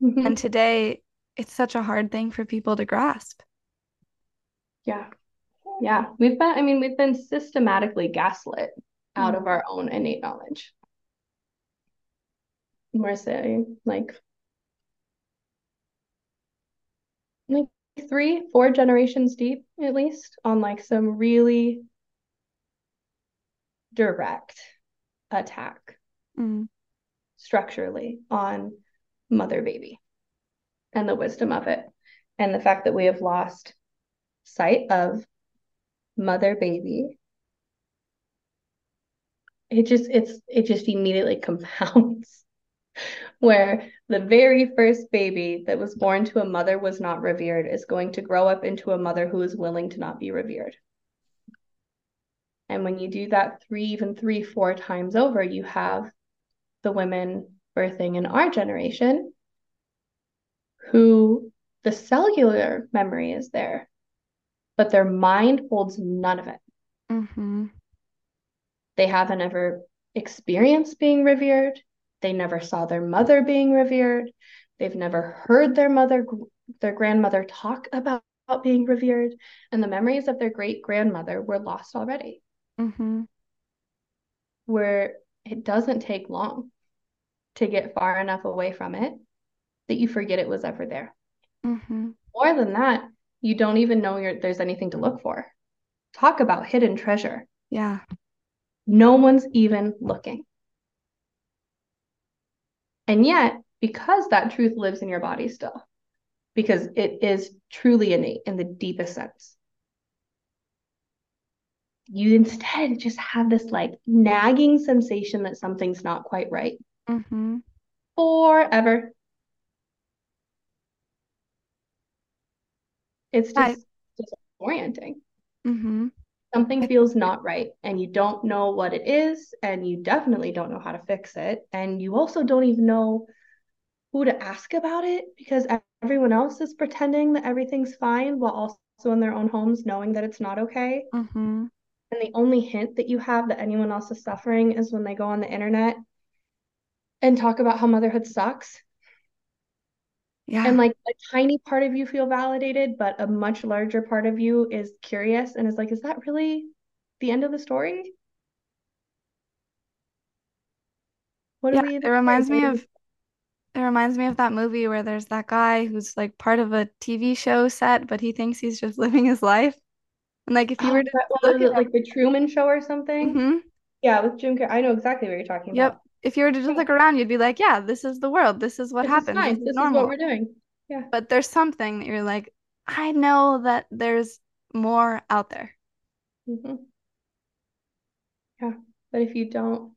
Mhm. And today, it's such a hard thing for people to grasp. Yeah. Yeah. We've been, I mean, we've been systematically gaslit out Mm. of our own innate knowledge. We're saying like like three, four generations deep, at least, on like some really direct attack Mm. structurally on mother baby and the wisdom of it. And the fact that we have lost sight of mother baby. It just it's it just immediately compounds where the very first baby that was born to a mother was not revered is going to grow up into a mother who is willing to not be revered. And when you do that three, even three, four times over, you have the women birthing in our generation who the cellular memory is there, but their mind holds none of it. Mm-hmm. They haven't ever experienced being revered. They never saw their mother being revered. They've never heard their mother, their grandmother talk about being revered. And the memories of their great grandmother were lost already. Mm-hmm. Where it doesn't take long to get far enough away from it that you forget it was ever there. Mm-hmm. More than that, you don't even know you're, there's anything to look for. Talk about hidden treasure. Yeah. No one's even looking. And yet, because that truth lives in your body still, because it is truly innate in the deepest sense, you instead just have this like nagging sensation that something's not quite right Mm-hmm. forever. It's just disorienting. Mm-hmm. something feels not right and you don't know what it is and you definitely don't know how to fix it and you also don't even know who to ask about it because everyone else is pretending that everything's fine while also in their own homes knowing that it's not okay Mm-hmm. and the only hint that you have that anyone else is suffering is when they go on the internet and talk about how motherhood sucks Yeah. and like a tiny part of you feel validated but a much larger part of you is curious and is like is that really the end of the story what Yeah, do we it reminds me of it reminds me of that movie where there's that guy who's like part of a TV show set, but he thinks he's just living his life. And like if you Oh, were to look at it like the Truman Show or something? him, hmm Yeah, with Jim Carrey. I know exactly what you're talking Yep. about. If you were to just look around, you'd be like, yeah, this is the world. This is what this is happens. This fine. is This is what we're doing. Yeah. But there's something that you're like, I know that there's more out there. hmm Yeah. But if you don't,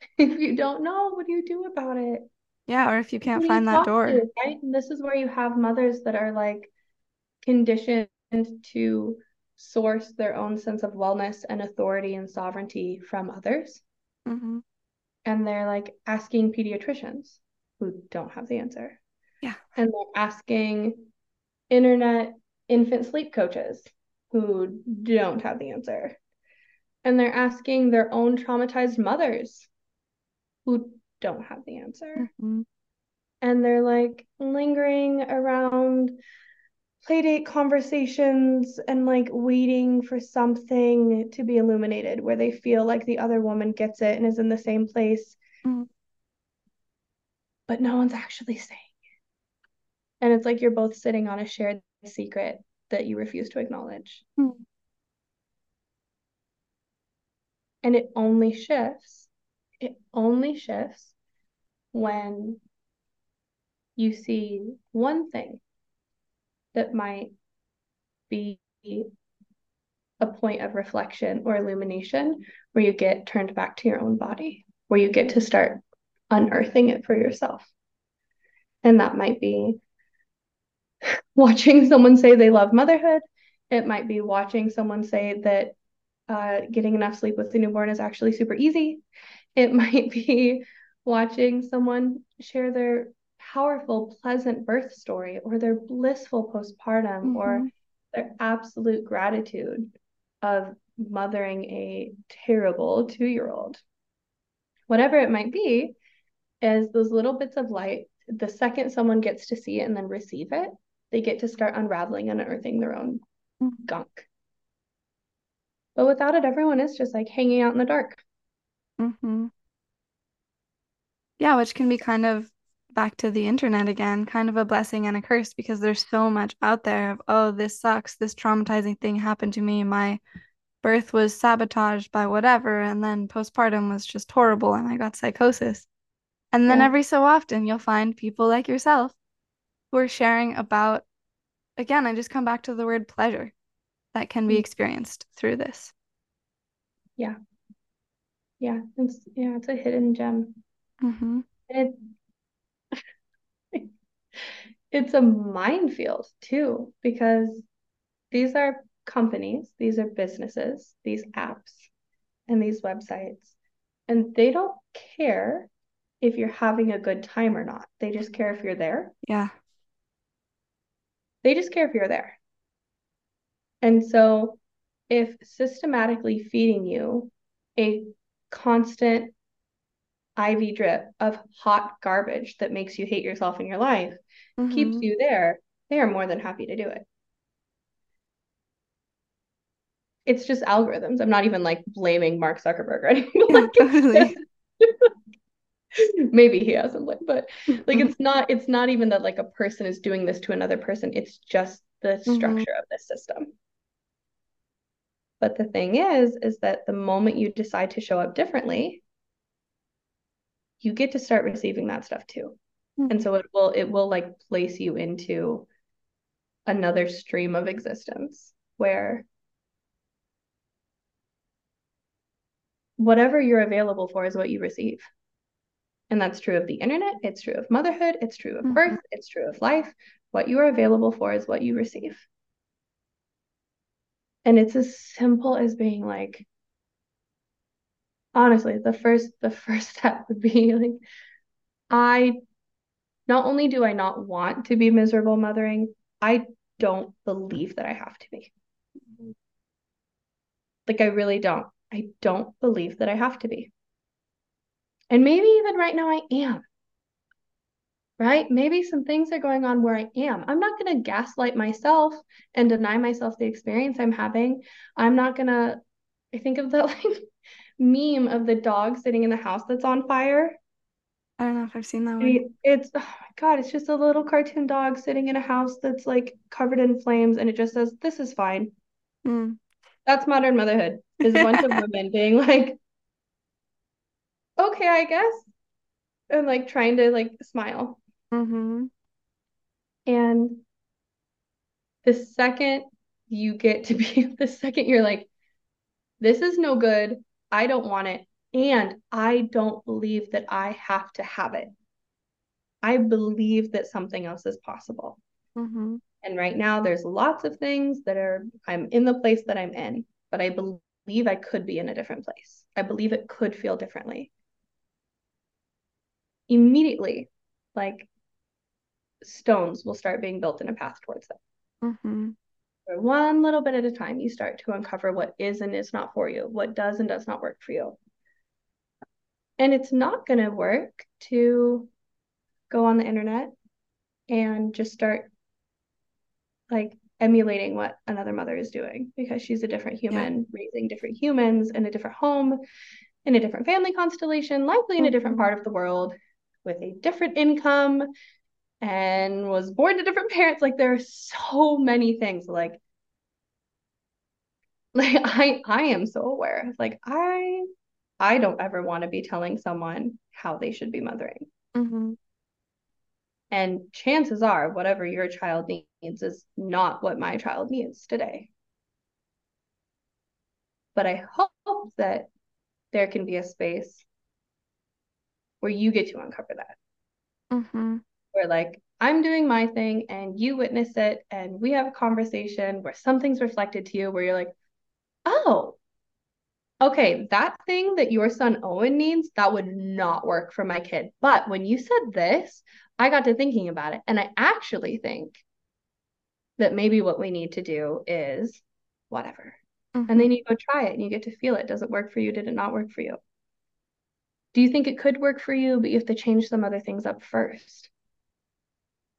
if you don't know, what do you do about it? Yeah, or if you can't do you find that door. to, right? And this is where you have mothers that are like conditioned to source their own sense of wellness and authority and sovereignty from others. hmm And they're like asking pediatricians who don't have the answer. Yeah. And they're asking internet infant sleep coaches who don't have the answer. And they're asking their own traumatized mothers who don't have the answer. hmm And they're like lingering around playdate conversations and like waiting for something to be illuminated where they feel like the other woman gets it and is in the same place, hmm but no one's actually saying it. And it's like you're both sitting on a shared secret that you refuse to acknowledge. And it only shifts, it only shifts when you see one thing that might be a point of reflection or illumination where you get turned back to your own body, where you get to start unearthing it for yourself. And that might be watching someone say they love motherhood. It might be watching someone say that uh, getting enough sleep with the newborn is actually super easy. It might be watching someone share their powerful, pleasant birth story or their blissful postpartum hmm or their absolute gratitude of mothering a terrible two year old. Whatever it might be, is those little bits of light, the second someone gets to see it and then receive it, they get to start unraveling and unearthing their own gunk. But without it, everyone is just like hanging out in the dark. hmm Yeah, which can be kind of back to the internet again, kind of a blessing and a curse because there's so much out there of, oh, this sucks. This traumatizing thing happened to me. My birth was sabotaged by whatever. And then postpartum was just horrible and I got psychosis. And then Yeah. every so often you'll find people like yourself who are sharing about, again, I just come back to the word pleasure that can be Mm. experienced through this. Yeah. Yeah. It's yeah, it's a hidden gem. hmm And it it's a minefield too, because these are companies, these are businesses, these apps and these websites, and they don't care if you're having a good time or not. They just care if you're there. Yeah. They just care if you're there. And so if systematically feeding you a constant IV drip of hot garbage that makes you hate yourself in your life keeps hmm you there, they are more than happy to do it. It's just algorithms. I'm not even like blaming Mark Zuckerberg or anything. Yeah, like it's totally. just- maybe he has some blame, but like it's not it's not even that like a person is doing this to another person. It's just the Mhm. structure of this system. But the thing is, is that the moment you decide to show up differently, you get to start receiving that stuff too. And so it will it will like place you into another stream of existence where whatever you're available for is what you receive. And that's true of the internet, it's true of motherhood, it's true of Mhm. birth, it's true of life. What you are available for is what you receive. And it's as simple as being like, honestly, the first the first step would be like, I not only do I not want to be miserable mothering, I don't believe that I have to be. Like I really don't. I don't believe that I have to be. And maybe even right now I am. Right? Maybe some things are going on where I am. I'm not going to gaslight myself and deny myself the experience I'm having. I'm not going to I think of the like meme of the dog sitting in the house that's on fire. I don't know if I've seen that one. It's oh my God, it's just a little cartoon dog sitting in a house that's like covered in flames and it just says, This is fine. Mm. That's modern motherhood. Is a bunch of women being like, okay, I guess. And like trying to like smile. Mm-hmm. And the second you get to be the second you're like, this is no good. I don't want it. And I don't believe that I have to have it. I believe that something else is possible. Mm-hmm. And right now, there's lots of things that are, I'm in the place that I'm in, but I believe I could be in a different place. I believe it could feel differently. Immediately, like stones will start being built in a path towards that. Mm-hmm. One little bit at a time, you start to uncover what is and is not for you, what does and does not work for you. And it's not going to work to go on the internet and just start like emulating what another mother is doing because she's a different human yeah. raising different humans in a different home in a different family constellation likely in a different mm-hmm. part of the world with a different income and was born to different parents. Like there are so many things like like i i am so aware. Like i i don't ever want to be telling someone how they should be mothering. Mm-hmm. and chances are whatever your child needs is not what my child needs today. But i hope that there can be a space where you get to uncover that. Mm-hmm where like I'm doing my thing and you witness it and we have a conversation where something's reflected to you where you're like, oh, okay, that thing that your son Owen needs, that would not work for my kid. But when you said this, I got to thinking about it. And I actually think that maybe what we need to do is whatever. Mm-hmm. And then you go try it and you get to feel it. Does it work for you? Did it not work for you? Do you think it could work for you, but you have to change some other things up first?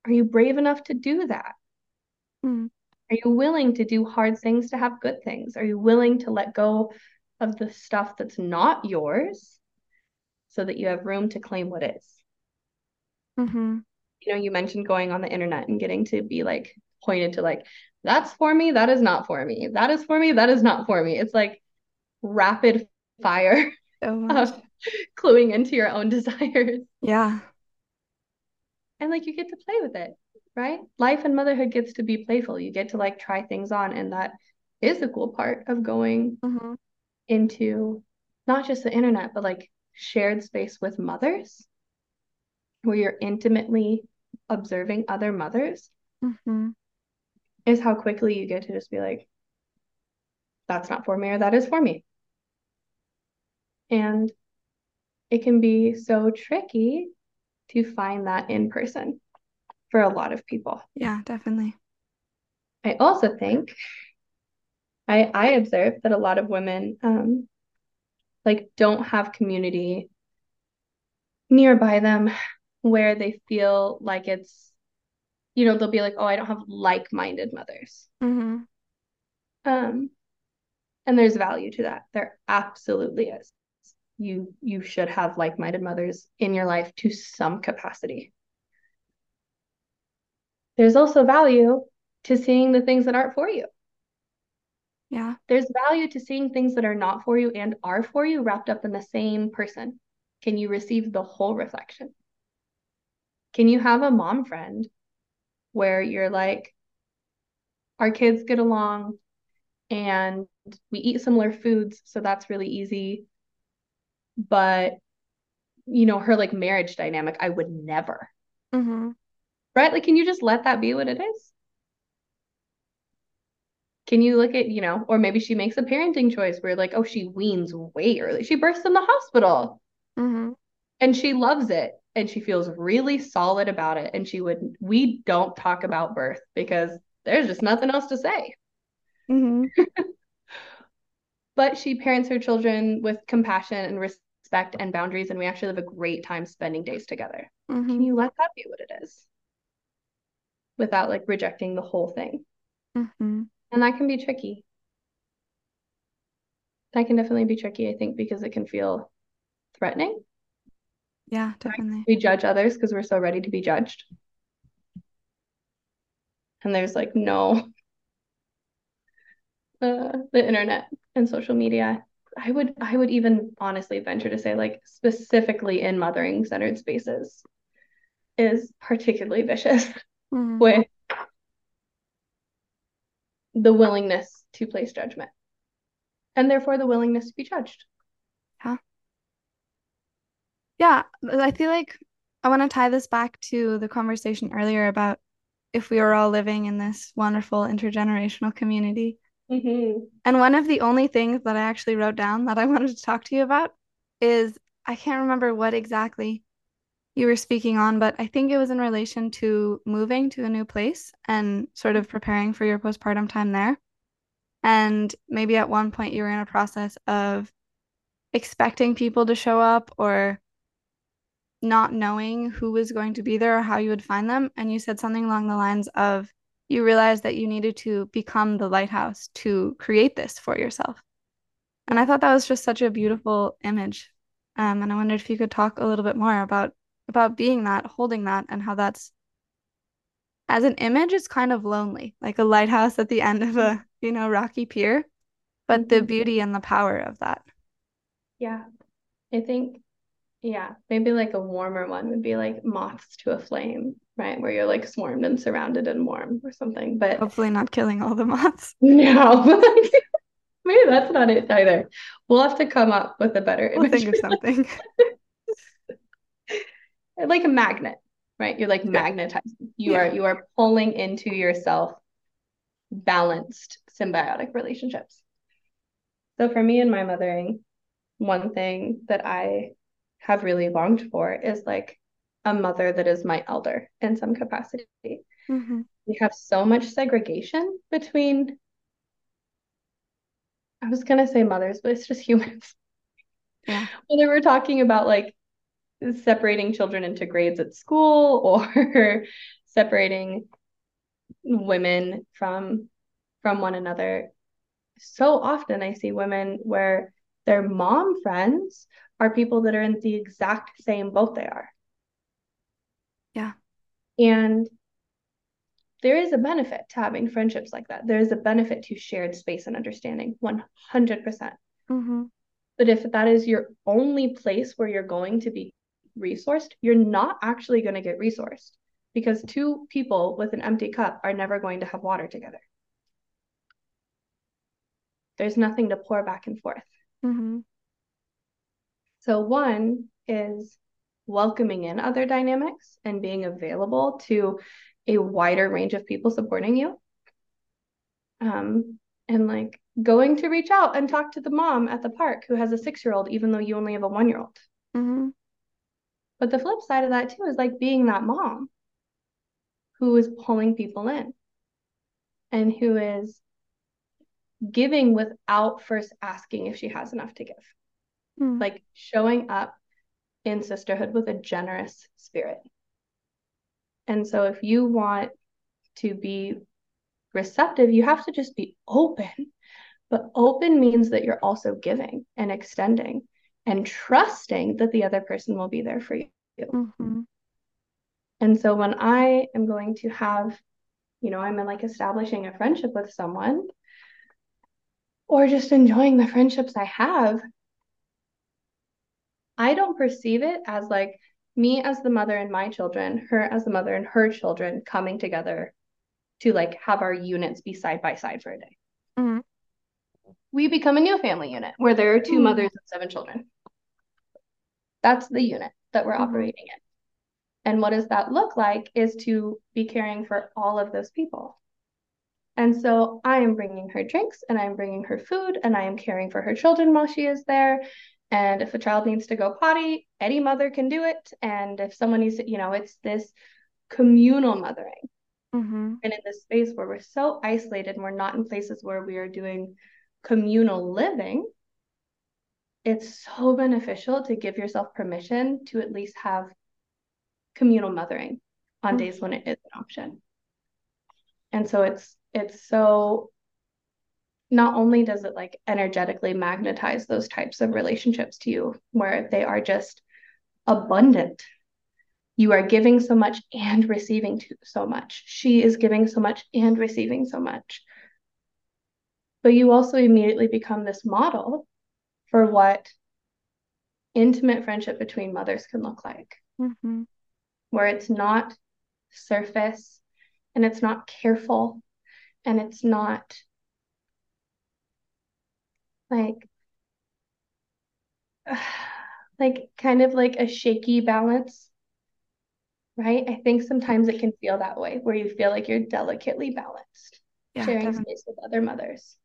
Are you brave enough to do that? Mm. Are you willing to do hard things to have good things? Are you willing to let go of the stuff that's not yours so that you have room to claim what is? Mm-hmm. You know, you mentioned going on the internet and getting to be like pointed to like, that's for me, that is not for me. That is for me, that is not for me. It's like rapid fire so of cluing into your own desires. Yeah and like you get to play with it right life and motherhood gets to be playful you get to like try things on and that is the cool part of going mm-hmm. into not just the internet but like shared space with mothers where you're intimately observing other mothers mm-hmm. is how quickly you get to just be like that's not for me or that is for me and it can be so tricky to find that in person for a lot of people. Yeah, definitely. I also think I I observe that a lot of women um like don't have community nearby them where they feel like it's you know they'll be like oh I don't have like-minded mothers. Mm-hmm. Um and there's value to that. There absolutely is you you should have like-minded mothers in your life to some capacity. There's also value to seeing the things that aren't for you. Yeah. There's value to seeing things that are not for you and are for you wrapped up in the same person. Can you receive the whole reflection? Can you have a mom friend where you're like our kids get along and we eat similar foods so that's really easy but you know her like marriage dynamic i would never mm-hmm. right like can you just let that be what it is Can you look at, you know, or maybe she makes a parenting choice where like, oh, she weans way early. She births in the hospital Mm-hmm. and she loves it and she feels really solid about it. And she would, we don't talk about birth because there's just nothing else to say. Mm-hmm. But she parents her children with compassion and respect and boundaries. And we actually have a great time spending days together. Can Mm-hmm. you let that be what it is without like rejecting the whole thing? Mm-hmm. And that can be tricky. That can definitely be tricky, I think, because it can feel threatening. Yeah, definitely. We judge others because we're so ready to be judged. And there's like no, uh, the internet and social media. I would I would even honestly venture to say like specifically in mothering centered spaces is particularly vicious Mm-hmm. with the willingness to place judgment and therefore the willingness to be judged. Yeah. Yeah, I feel like I want to tie this back to the conversation earlier about if we were all living in this wonderful intergenerational community. Mm-hmm. And one of the only things that I actually wrote down that I wanted to talk to you about is I can't remember what exactly you were speaking on, but I think it was in relation to moving to a new place and sort of preparing for your postpartum time there. And maybe at one point you were in a process of expecting people to show up or not knowing who was going to be there or how you would find them. And you said something along the lines of you realized that you needed to become the lighthouse to create this for yourself. And I thought that was just such a beautiful image. Um, and I wondered if you could talk a little bit more about about being that, holding that, and how that's as an image, it's kind of lonely, like a lighthouse at the end of a, you know, rocky pier. But the Mhm. beauty and the power of that. Yeah. I think, yeah, maybe like a warmer one would be like moths to a flame, right? Where you're like swarmed and surrounded and warm or something. But Hopefully not killing all the moths. no, maybe that's not it either. We'll have to come up with a better We'll image. think of something. Like a magnet, right? You're like Yeah. magnetizing. You Yeah. are you are pulling into yourself balanced symbiotic relationships. So for me and my mothering, one thing that I have really longed for is like a mother that is my elder in some capacity. hmm We have so much segregation between, I was gonna say mothers, but it's just humans. Yeah. Whether we're talking about like separating children into grades at school or separating women from from one another. So often I see women where their mom friends are people that are in the exact same boat they are. And there is a benefit to having friendships like that. There is a benefit to shared space and understanding, 100%. hmm But if that is your only place where you're going to be resourced, you're not actually going to get resourced because two people with an empty cup are never going to have water together. There's nothing to pour back and forth. hmm So, one is welcoming in other dynamics and being available to a wider range of people supporting you. Um, and like going to reach out and talk to the mom at the park who has a six year old, even though you only have a one year old. hmm But the flip side of that too is like being that mom who is pulling people in and who is giving without first asking if she has enough to give. Mm. Like showing up in sisterhood with a generous spirit. And so if you want to be receptive, you have to just be open. But open means that you're also giving and extending and trusting that the other person will be there for you. hmm And so when I am going to have, you know, I'm in like establishing a friendship with someone or just enjoying the friendships I have, I don't perceive it as like me as the mother and my children, her as the mother and her children coming together to like have our units be side by side for a day. hmm We become a new family unit where there are two Mm. mothers and seven children. That's the unit that we're Mhm. operating in. And what does that look like is to be caring for all of those people And so I am bringing her drinks and I'm bringing her food and I am caring for her children while she is there. And if a child needs to go potty, any mother can do it. And if someone needs to, you know, it's this communal mothering. Mm-hmm. And in this space where we're so isolated and we're not in places where we are doing communal living, it's so beneficial to give yourself permission to at least have communal mothering on Mm-hmm. days when it is an option. And so it's it's so not only does it like energetically magnetize those types of relationships to you where they are just abundant you are giving so much and receiving so much. She is giving so much and receiving so much. But you also immediately become this model for what intimate friendship between mothers can look like. Mm-hmm. where it's not surface and it's not careful and it's not like like kind of like a shaky balance right? I think sometimes it can feel that way where you feel like you're delicately balanced Yeah, sharing definitely. space with other mothers.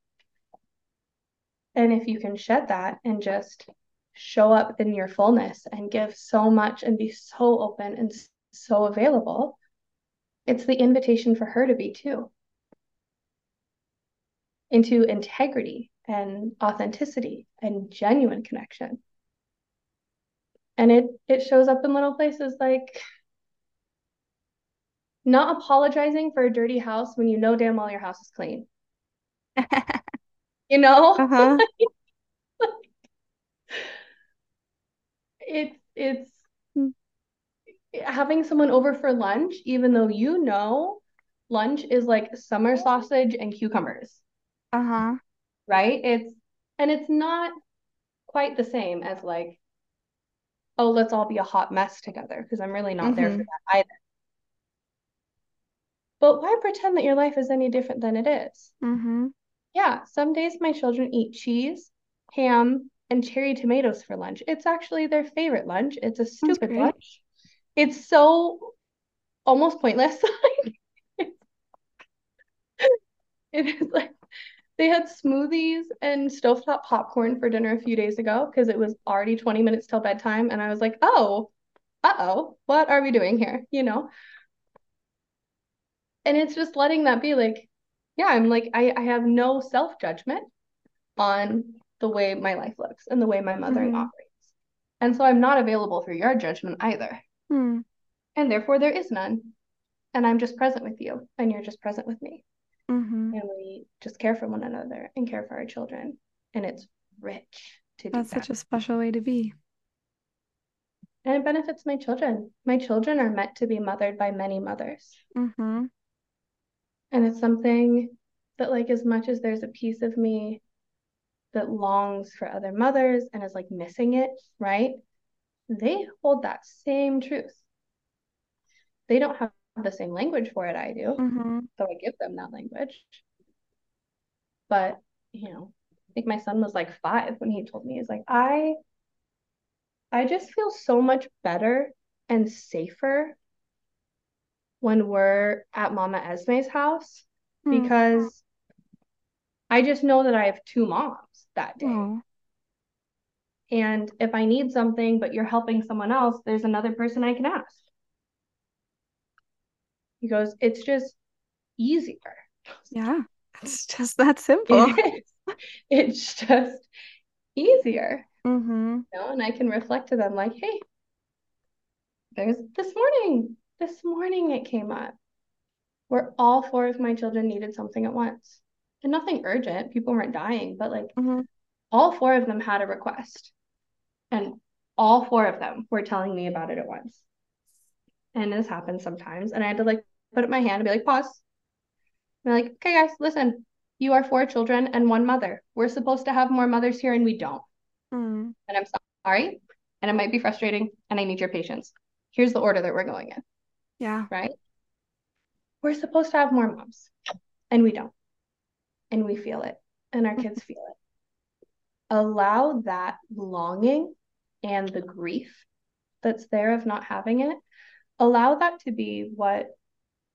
And if you can shed that and just show up in your fullness and give so much and be so open and so available it's the invitation for her to be too. Into integrity and authenticity and genuine connection. And it it shows up in little places like not apologizing for a dirty house when you know damn well your house is clean. You know? Uh-huh. It's it's Mm. having someone over for lunch, even though you know lunch is like summer sausage and cucumbers, Uh-huh. Right? It's and it's not quite the same as like, oh, let's all be a hot mess together, because I'm really not there for Mm-hmm. that either. But why pretend that your life is any different than it is? Mm-hmm. Yeah, some days my children eat cheese, ham, and cherry tomatoes for lunch. It's actually their favorite lunch. It's a stupid lunch. It's so almost pointless. It is like they had smoothies and stovetop popcorn for dinner a few days ago because it was already 20 minutes till bedtime. And I was like, oh, uh-oh, what are we doing here? You know? And it's just letting that be like, yeah, I'm like, I, I have no self-judgment on the way my life looks and the way my mothering Mm-hmm. operates. And so I'm not available for your judgment either. Hmm. And therefore there is none. And I'm just present with you and you're just present with me. Mm-hmm. And we just care for one another and care for our children. And it's rich to That's that. such a special way to be. And it benefits my children. My children are meant to be mothered by many mothers. Mm-hmm. And it's something that, like, as much as there's a piece of me that longs for other mothers and is like missing it, right? They hold that same truth. They don't have the same language for it I do, Mm-hmm. so I give them that language. But, you know, I think my son was like five when he told me, he's like, I I just feel so much better and safer when we're at Mama Esme's house Hmm. because I just know that I have two moms that day. Oh. And if I need something, but you're helping someone else, there's another person I can ask. He goes, it's just easier. Yeah. It's just that simple. It is. Just easier. Mm-hmm. You know, and I can reflect to them like, hey, there's this morning. This morning it came up where all four of my children needed something at once. And nothing urgent. People weren't dying, but like Mm-hmm. all four of them had a request. And all four of them were telling me about it at once. And this happens sometimes. And I had to like put up my hand and be like, pause. And I'm like, okay, guys, listen. You are four children and one mother. We're supposed to have more mothers here and we don't. Mm. And I'm sorry. And it might be frustrating and I need your patience. Here's the order that we're going in, Yeah. right? We're supposed to have more moms and we don't. And we feel it and our kids feel it. Allow that longing and the grief that's there of not having it, allow that to be what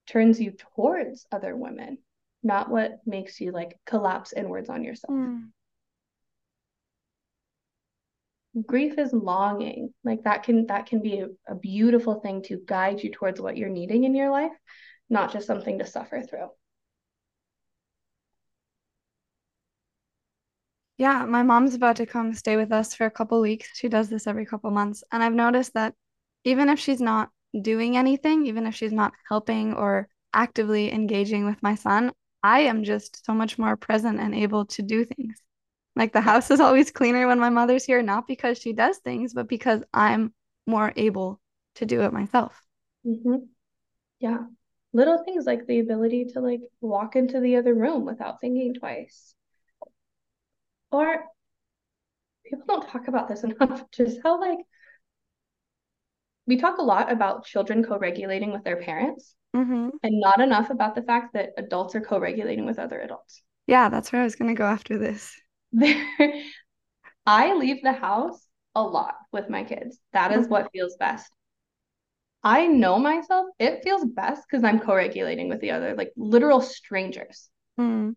turns you towards other women not what makes you like collapse inwards on yourself. Mm. Grief is longing. Like that can that can be a, a beautiful thing to guide you towards what you're needing in your life, not just something to suffer through. Yeah, my mom's about to come stay with us for a couple weeks. She does this every couple months. And I've noticed that even if she's not doing anything, even if she's not helping or actively engaging with my son, I am just so much more present and able to do things. Like the house is always cleaner when my mother's here, not because she does things, but because I'm more able to do it myself. Mm-hmm. Yeah. Little things like the ability to like walk into the other room without thinking twice or people don't talk about this enough, just how like we talk a lot about children co-regulating with their parents mm-hmm. and not enough about the fact that adults are co-regulating with other adults. Yeah, that's where I was gonna go after this. I leave the house a lot with my kids. That is what feels best. I know myself. It feels best because I'm co-regulating with the other, like literal strangers. Mm.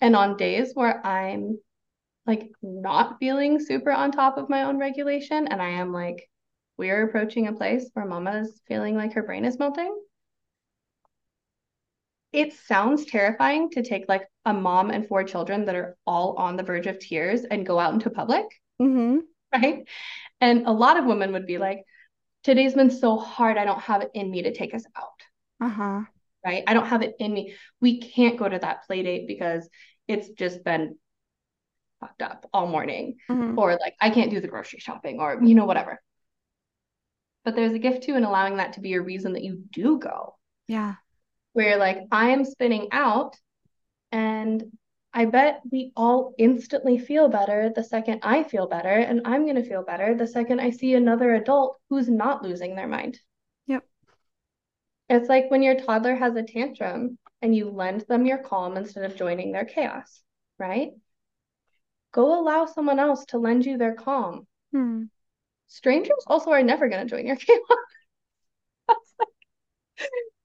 And on days where I'm like not feeling super on top of my own regulation and I am like we're approaching a place where mama is feeling like her brain is melting. It sounds terrifying to take like a mom and four children that are all on the verge of tears and go out into public. Mm-hmm. Right. And a lot of women would be like, today's been so hard. I don't have it in me to take us out. Uh-huh. Right. I don't have it in me. We can't go to that play date because it's just been fucked up all morning mm-hmm. or like I can't do the grocery shopping or you know whatever. But there's a gift too in allowing that to be a reason that you do go. Yeah. Where you're like I am spinning out and I bet we all instantly feel better the second I feel better and I'm going to feel better the second I see another adult who's not losing their mind. Yep. It's like when your toddler has a tantrum and you lend them your calm instead of joining their chaos, right? go allow someone else to lend you their calm. Hmm. Strangers also are never going to join your chaos.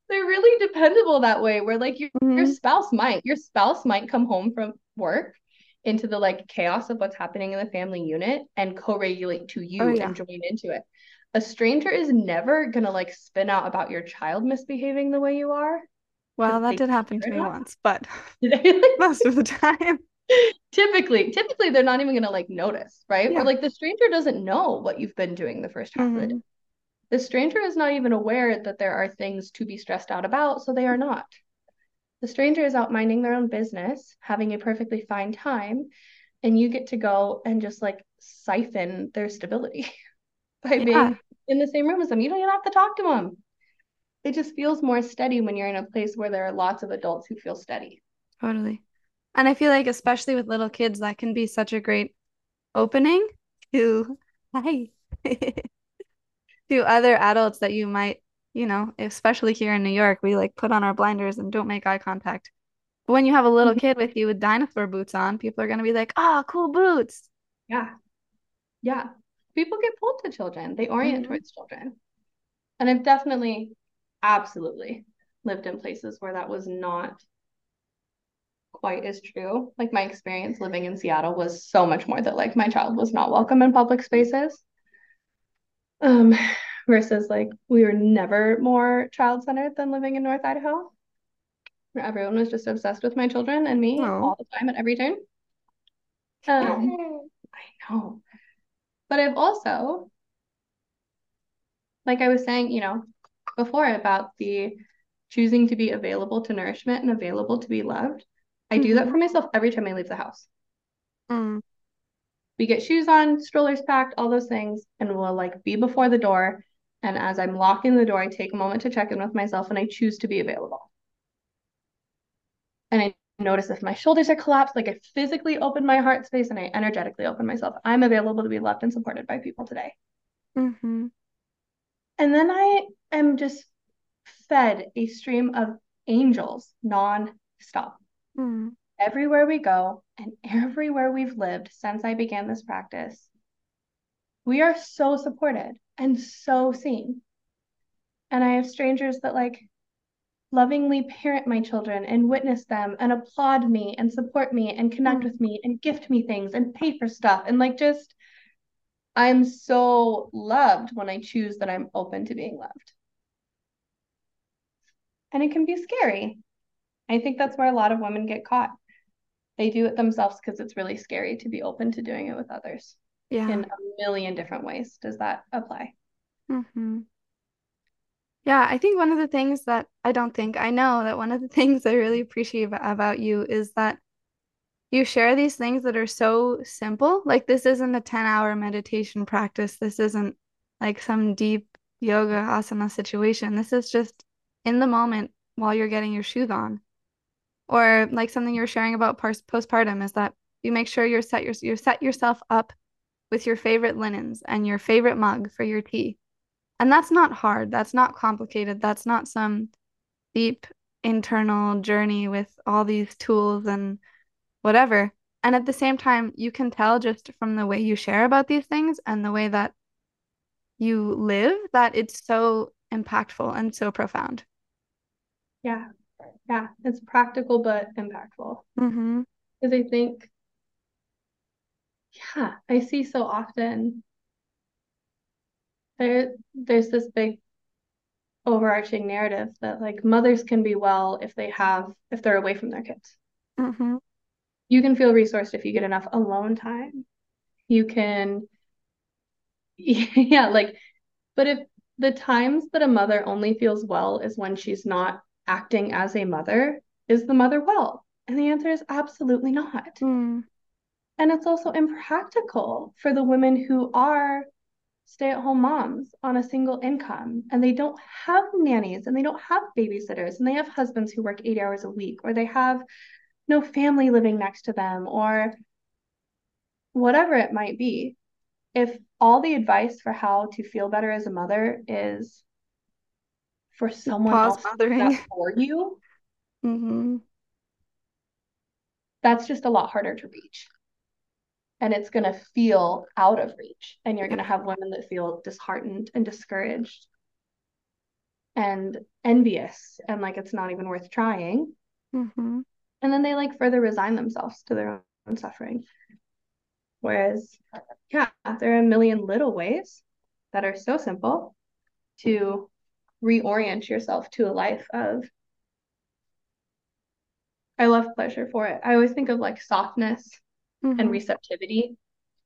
they're really dependable that way where like your, mm-hmm. your spouse might your spouse might come home from work into the like chaos of what's happening in the family unit and co-regulate to you oh, yeah. and join into it a stranger is never gonna like spin out about your child misbehaving the way you are well that did happen to me once but most of the time typically typically they're not even going to like notice right? Yeah. or like the stranger doesn't know what you've been doing the first half mm-hmm. of the day the stranger is not even aware that there are things to be stressed out about so they are not. The stranger is out minding their own business having a perfectly fine time and you get to go and just like siphon their stability by yeah. being in the same room as them. You don't even have to talk to them it just feels more steady when you're in a place where there are lots of adults who feel steady. Totally and I feel like, especially with little kids, that can be such a great opening to, hi, to other adults that you might, you know, especially here in New York, we like put on our blinders and don't make eye contact. But when you have a little mm-hmm. kid with you with dinosaur boots on, people are going to be like, oh, cool boots. Yeah. Yeah. People get pulled to children, they orient mm-hmm. towards children. And I've definitely, absolutely lived in places where that was not quite as true. Like my experience living in Seattle was so much more that like my child was not welcome in public spaces. Um versus like we were never more child centered than living in North Idaho. Where everyone was just obsessed with my children and me Aww. all the time at every turn. Um, I know. But I've also like I was saying, you know, before about the choosing to be available to nourishment and available to be loved. I do that mm-hmm. for myself every time I leave the house. Mm. We get shoes on, strollers packed, all those things, and we'll like be before the door. And as I'm locking the door, I take a moment to check in with myself and I choose to be available. And I notice if my shoulders are collapsed, like I physically open my heart space and I energetically open myself. I'm available to be loved and supported by people today. Mm-hmm. And then I am just fed a stream of angels non-stop. Mm. Everywhere we go and everywhere we've lived since I began this practice, we are so supported and so seen. And I have strangers that like lovingly parent my children and witness them and applaud me and support me and connect mm. with me and gift me things and pay for stuff and like just I'm so loved when I choose that I'm open to being loved. And it can be scary. I think that's where a lot of women get caught. They do it themselves because it's really scary to be open to doing it with others. Yeah. In a million different ways. Does that apply? Mm-hmm. Yeah, I think one of the things that I don't think I know that one of the things I really appreciate about you is that you share these things that are so simple. Like this isn't a 10 hour meditation practice. This isn't like some deep yoga asana situation. This is just in the moment while you're getting your shoes on. Or like something you were sharing about postpartum is that you make sure you're set your, you set yourself up with your favorite linens and your favorite mug for your tea. And that's not hard. That's not complicated. That's not some deep internal journey with all these tools and whatever. And at the same time, you can tell just from the way you share about these things and the way that you live that it's so impactful and so profound. Yeah. Yeah. It's practical but impactful. Mm-hmm. Because I think, yeah, I see so often there there's this big overarching narrative that like mothers can be well if they have if they're away from their kids. Mm-hmm you can feel resourced if you get enough alone time. You can, yeah, like, but if the times that a mother only feels well is when she's not acting as a mother, is the mother well? And the answer is absolutely not. Mm. And it's also impractical for the women who are stay at home moms on a single income and they don't have nannies and they don't have babysitters and they have husbands who work eight hours a week or they have no family living next to them or whatever it might be if all the advice for how to feel better as a mother is for someone Pause else mothering. for you? Mm-hmm. that's just a lot harder to reach. And it's going to feel out of reach. And you're going to have women that feel disheartened and discouraged and envious and like it's not even worth trying. Mm-hmm. And then they like further resign themselves to their own suffering. Whereas yeah there are a million little ways that are so simple to reorient yourself to a life of i love pleasure for it i always think of like softness mm-hmm. and receptivity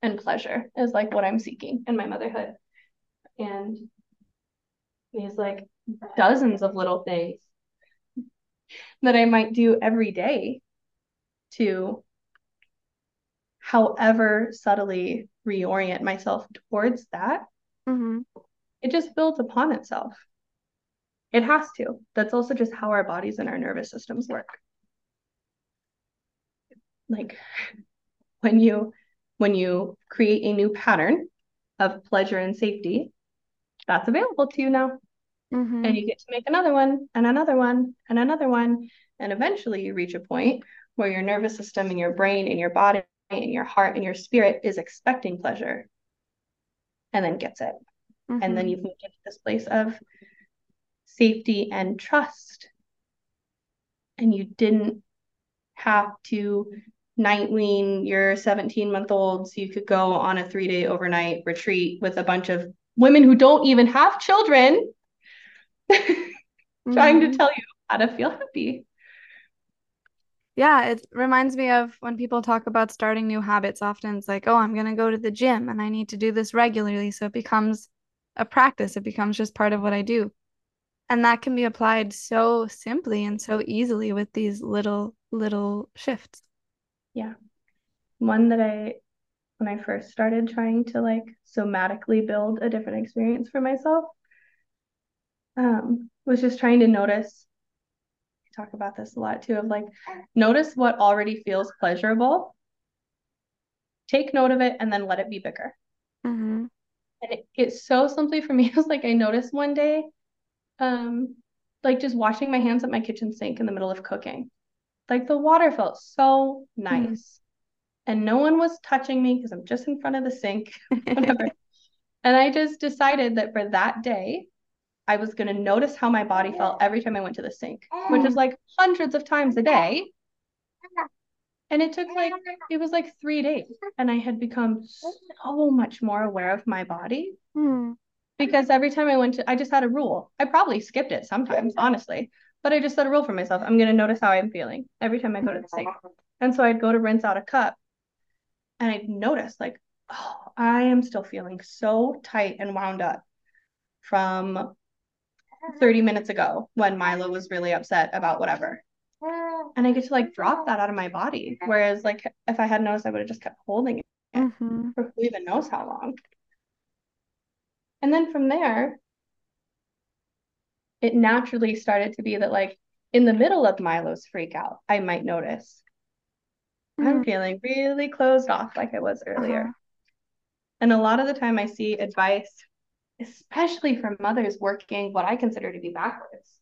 and pleasure is like what i'm seeking in my motherhood and these like dozens of little things that I might do every day to however subtly reorient myself towards that, mm-hmm. it just builds upon itself. It has to. That's also just how our bodies and our nervous systems work. Like when you when you create a new pattern of pleasure and safety, that's available to you now. Mm-hmm. And you get to make another one and another one and another one. And eventually you reach a point where your nervous system and your brain and your body and your heart and your spirit is expecting pleasure and then gets it. Mm-hmm. And then you've moved into this place of safety and trust. And you didn't have to night wean your 17 month old so you could go on a three day overnight retreat with a bunch of women who don't even have children trying mm-hmm. to tell you how to feel happy. Yeah, it reminds me of when people talk about starting new habits. Often it's like, oh, I'm going to go to the gym and I need to do this regularly. So it becomes a practice, it becomes just part of what I do. And that can be applied so simply and so easily with these little, little shifts. Yeah. One that I, when I first started trying to like somatically build a different experience for myself, um, was just trying to notice. talk about this a lot too of like, notice what already feels pleasurable, take note of it, and then let it be bigger. Mm-hmm. And it, it's so simply for me. It was like I noticed one day, um, like just washing my hands at my kitchen sink in the middle of cooking. Like the water felt so nice. Mm. And no one was touching me because I'm just in front of the sink, whatever. and I just decided that for that day, I was going to notice how my body felt every time I went to the sink, which is like hundreds of times a day. And it took like, it was like three days. And I had become so much more aware of my body Mm. Because every time I went to, I just had a rule. I probably skipped it sometimes, honestly, but I just set a rule for myself. I'm going to notice how I'm feeling every time I go to the sink. And so I'd go to rinse out a cup and I'd notice, like, oh, I am still feeling so tight and wound up from 30 minutes ago when Milo was really upset about whatever. And I get to like drop that out of my body. Whereas, like, if I had noticed, I would have just kept holding it Mm-hmm. for who even knows how long. And then from there, it naturally started to be that, like, in the middle of Milo's freak out, I might notice I'm Mhm. feeling really closed off like I was earlier. Uh-huh. And a lot of the time I see advice, especially from mothers working what I consider to be backwards,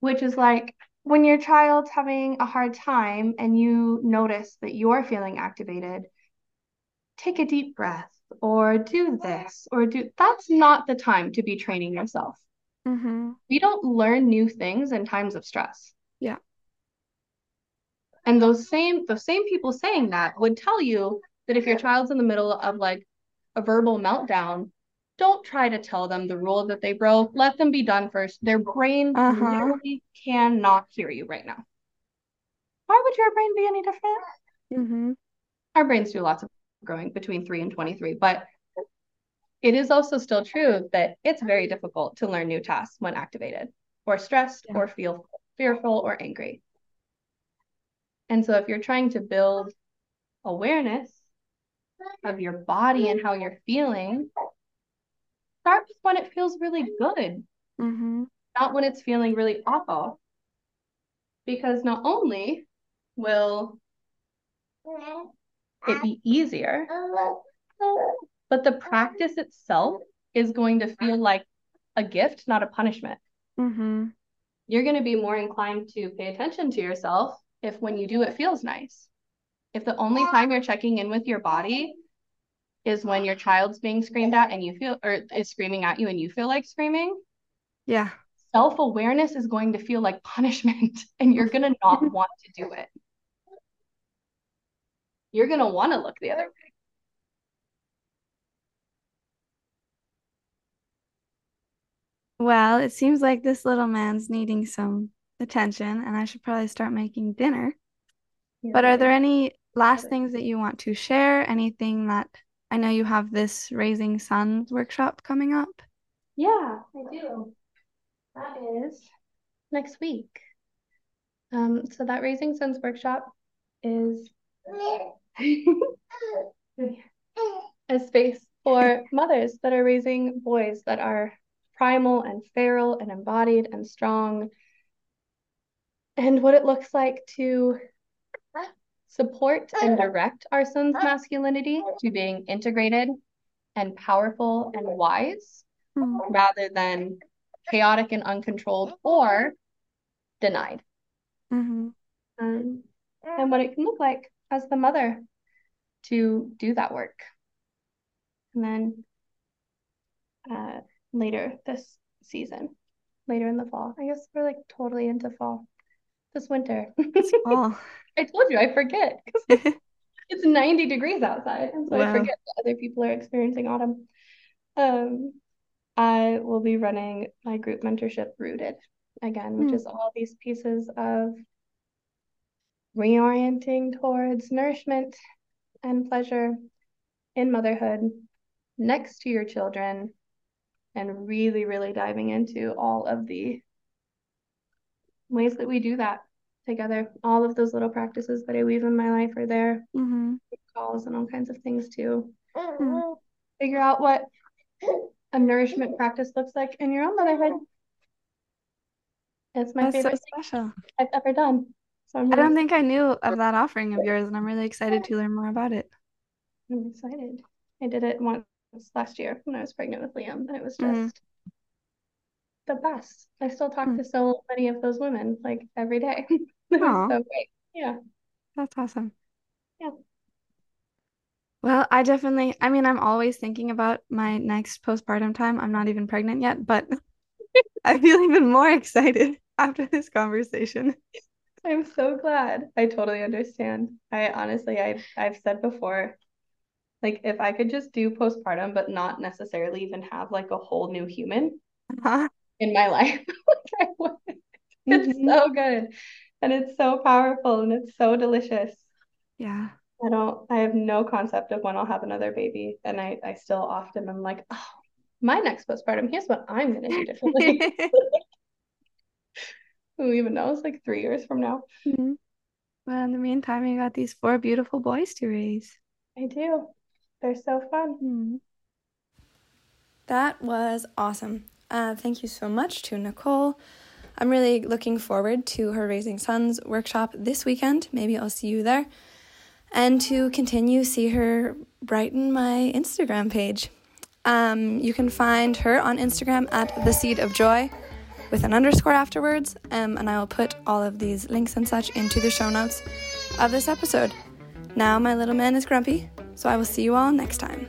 which is like when your child's having a hard time and you notice that you're feeling activated, take a deep breath or do this or do that's not the time to be training yourself. Mm-hmm. We don't learn new things in times of stress. Yeah. And those same those same people saying that would tell you that if your child's in the middle of like a verbal meltdown, don't try to tell them the rule that they broke. Let them be done first. Their brain Uh-huh. literally cannot hear you right now. Why would your brain be any different? Mm-hmm. Our brains do lots of growing between 3 and 23, but it is also still true that it's very difficult to learn new tasks when activated or stressed Yeah. or feel fearful or angry. And so if you're trying to build awareness of your body and how you're feeling, start with when it feels really good, Mm-hmm. not when it's feeling really awful. Because not only will it be easier, but the practice itself is going to feel like a gift, not a punishment. Mm-hmm. You're going to be more inclined to pay attention to yourself if when you do it feels nice. If the only time you're checking in with your body is when your child's being screamed at and you feel or is screaming at you and you feel like screaming, Yeah. self-awareness is going to feel like punishment and you're going to not want to do it. You're going to want to look the other way. Well, it seems like this little man's needing some attention, and I should probably start making dinner. But are there any last things that you want to share? Anything that I know you have this Raising Sons workshop coming up? Yeah, I do. That is next week. Um, so that Raising Sons workshop is a space for mothers that are raising boys that are primal and feral and embodied and strong. And what it looks like to support and direct our son's masculinity to being integrated and powerful and wise Mm. rather than chaotic and uncontrolled or denied. Mm-hmm. Um, and what it can look like as the mother to do that work. And then uh, later this season, later in the fall, I guess we're like totally into fall this winter. It's fall. I told you, I forget it's 90 degrees outside, and so I forget that other people are experiencing autumn. Um, I will be running my group mentorship Rooted again, which Hmm. is all these pieces of reorienting towards nourishment and pleasure in motherhood next to your children and really, really diving into all of the ways that we do that together. All of those little practices that I weave in my life are there, Mm-hmm. calls and all kinds of things to Mm. figure out what a nourishment practice looks like in your own motherhood. It's my That's so favorite thing special. I've ever done. So I'm I really, don't think I knew of that offering of yours, and I'm really excited to learn more about it. I'm excited. I did it once last year when I was pregnant with Liam, and it was Mhm. just the best. I still talk Mm. to so many of those women like every day. So great. Yeah. That's awesome. Yeah. Well, I definitely, I mean, I'm always thinking about my next postpartum time. I'm not even pregnant yet, but I feel even more excited after this conversation. I'm so glad. I totally understand. I honestly, I I've said before, like if I could just do postpartum, but not necessarily even have like a whole new human Huh? in my life, like I would. It's Mhm. so good. And it's so powerful and it's so delicious. Yeah. I don't, I have no concept of when I'll have another baby. And I, I still often am like, oh, my next postpartum, here's what I'm gonna do differently. Who even knows? Like three years from now. Mhm. Well, in the meantime, you got these four beautiful boys to raise. I do. They're so fun. Mhm. That was awesome. Uh, thank you so much to Nicole. I'm really looking forward to her Raising Sons workshop this weekend. Maybe I'll see you there. And to continue see her brighten my Instagram page. Um, you can find her on Instagram at the Seed of Joy with an underscore afterwards, um, and I will put all of these links and such into the show notes of this episode. Now my little man is grumpy, so I will see you all next time.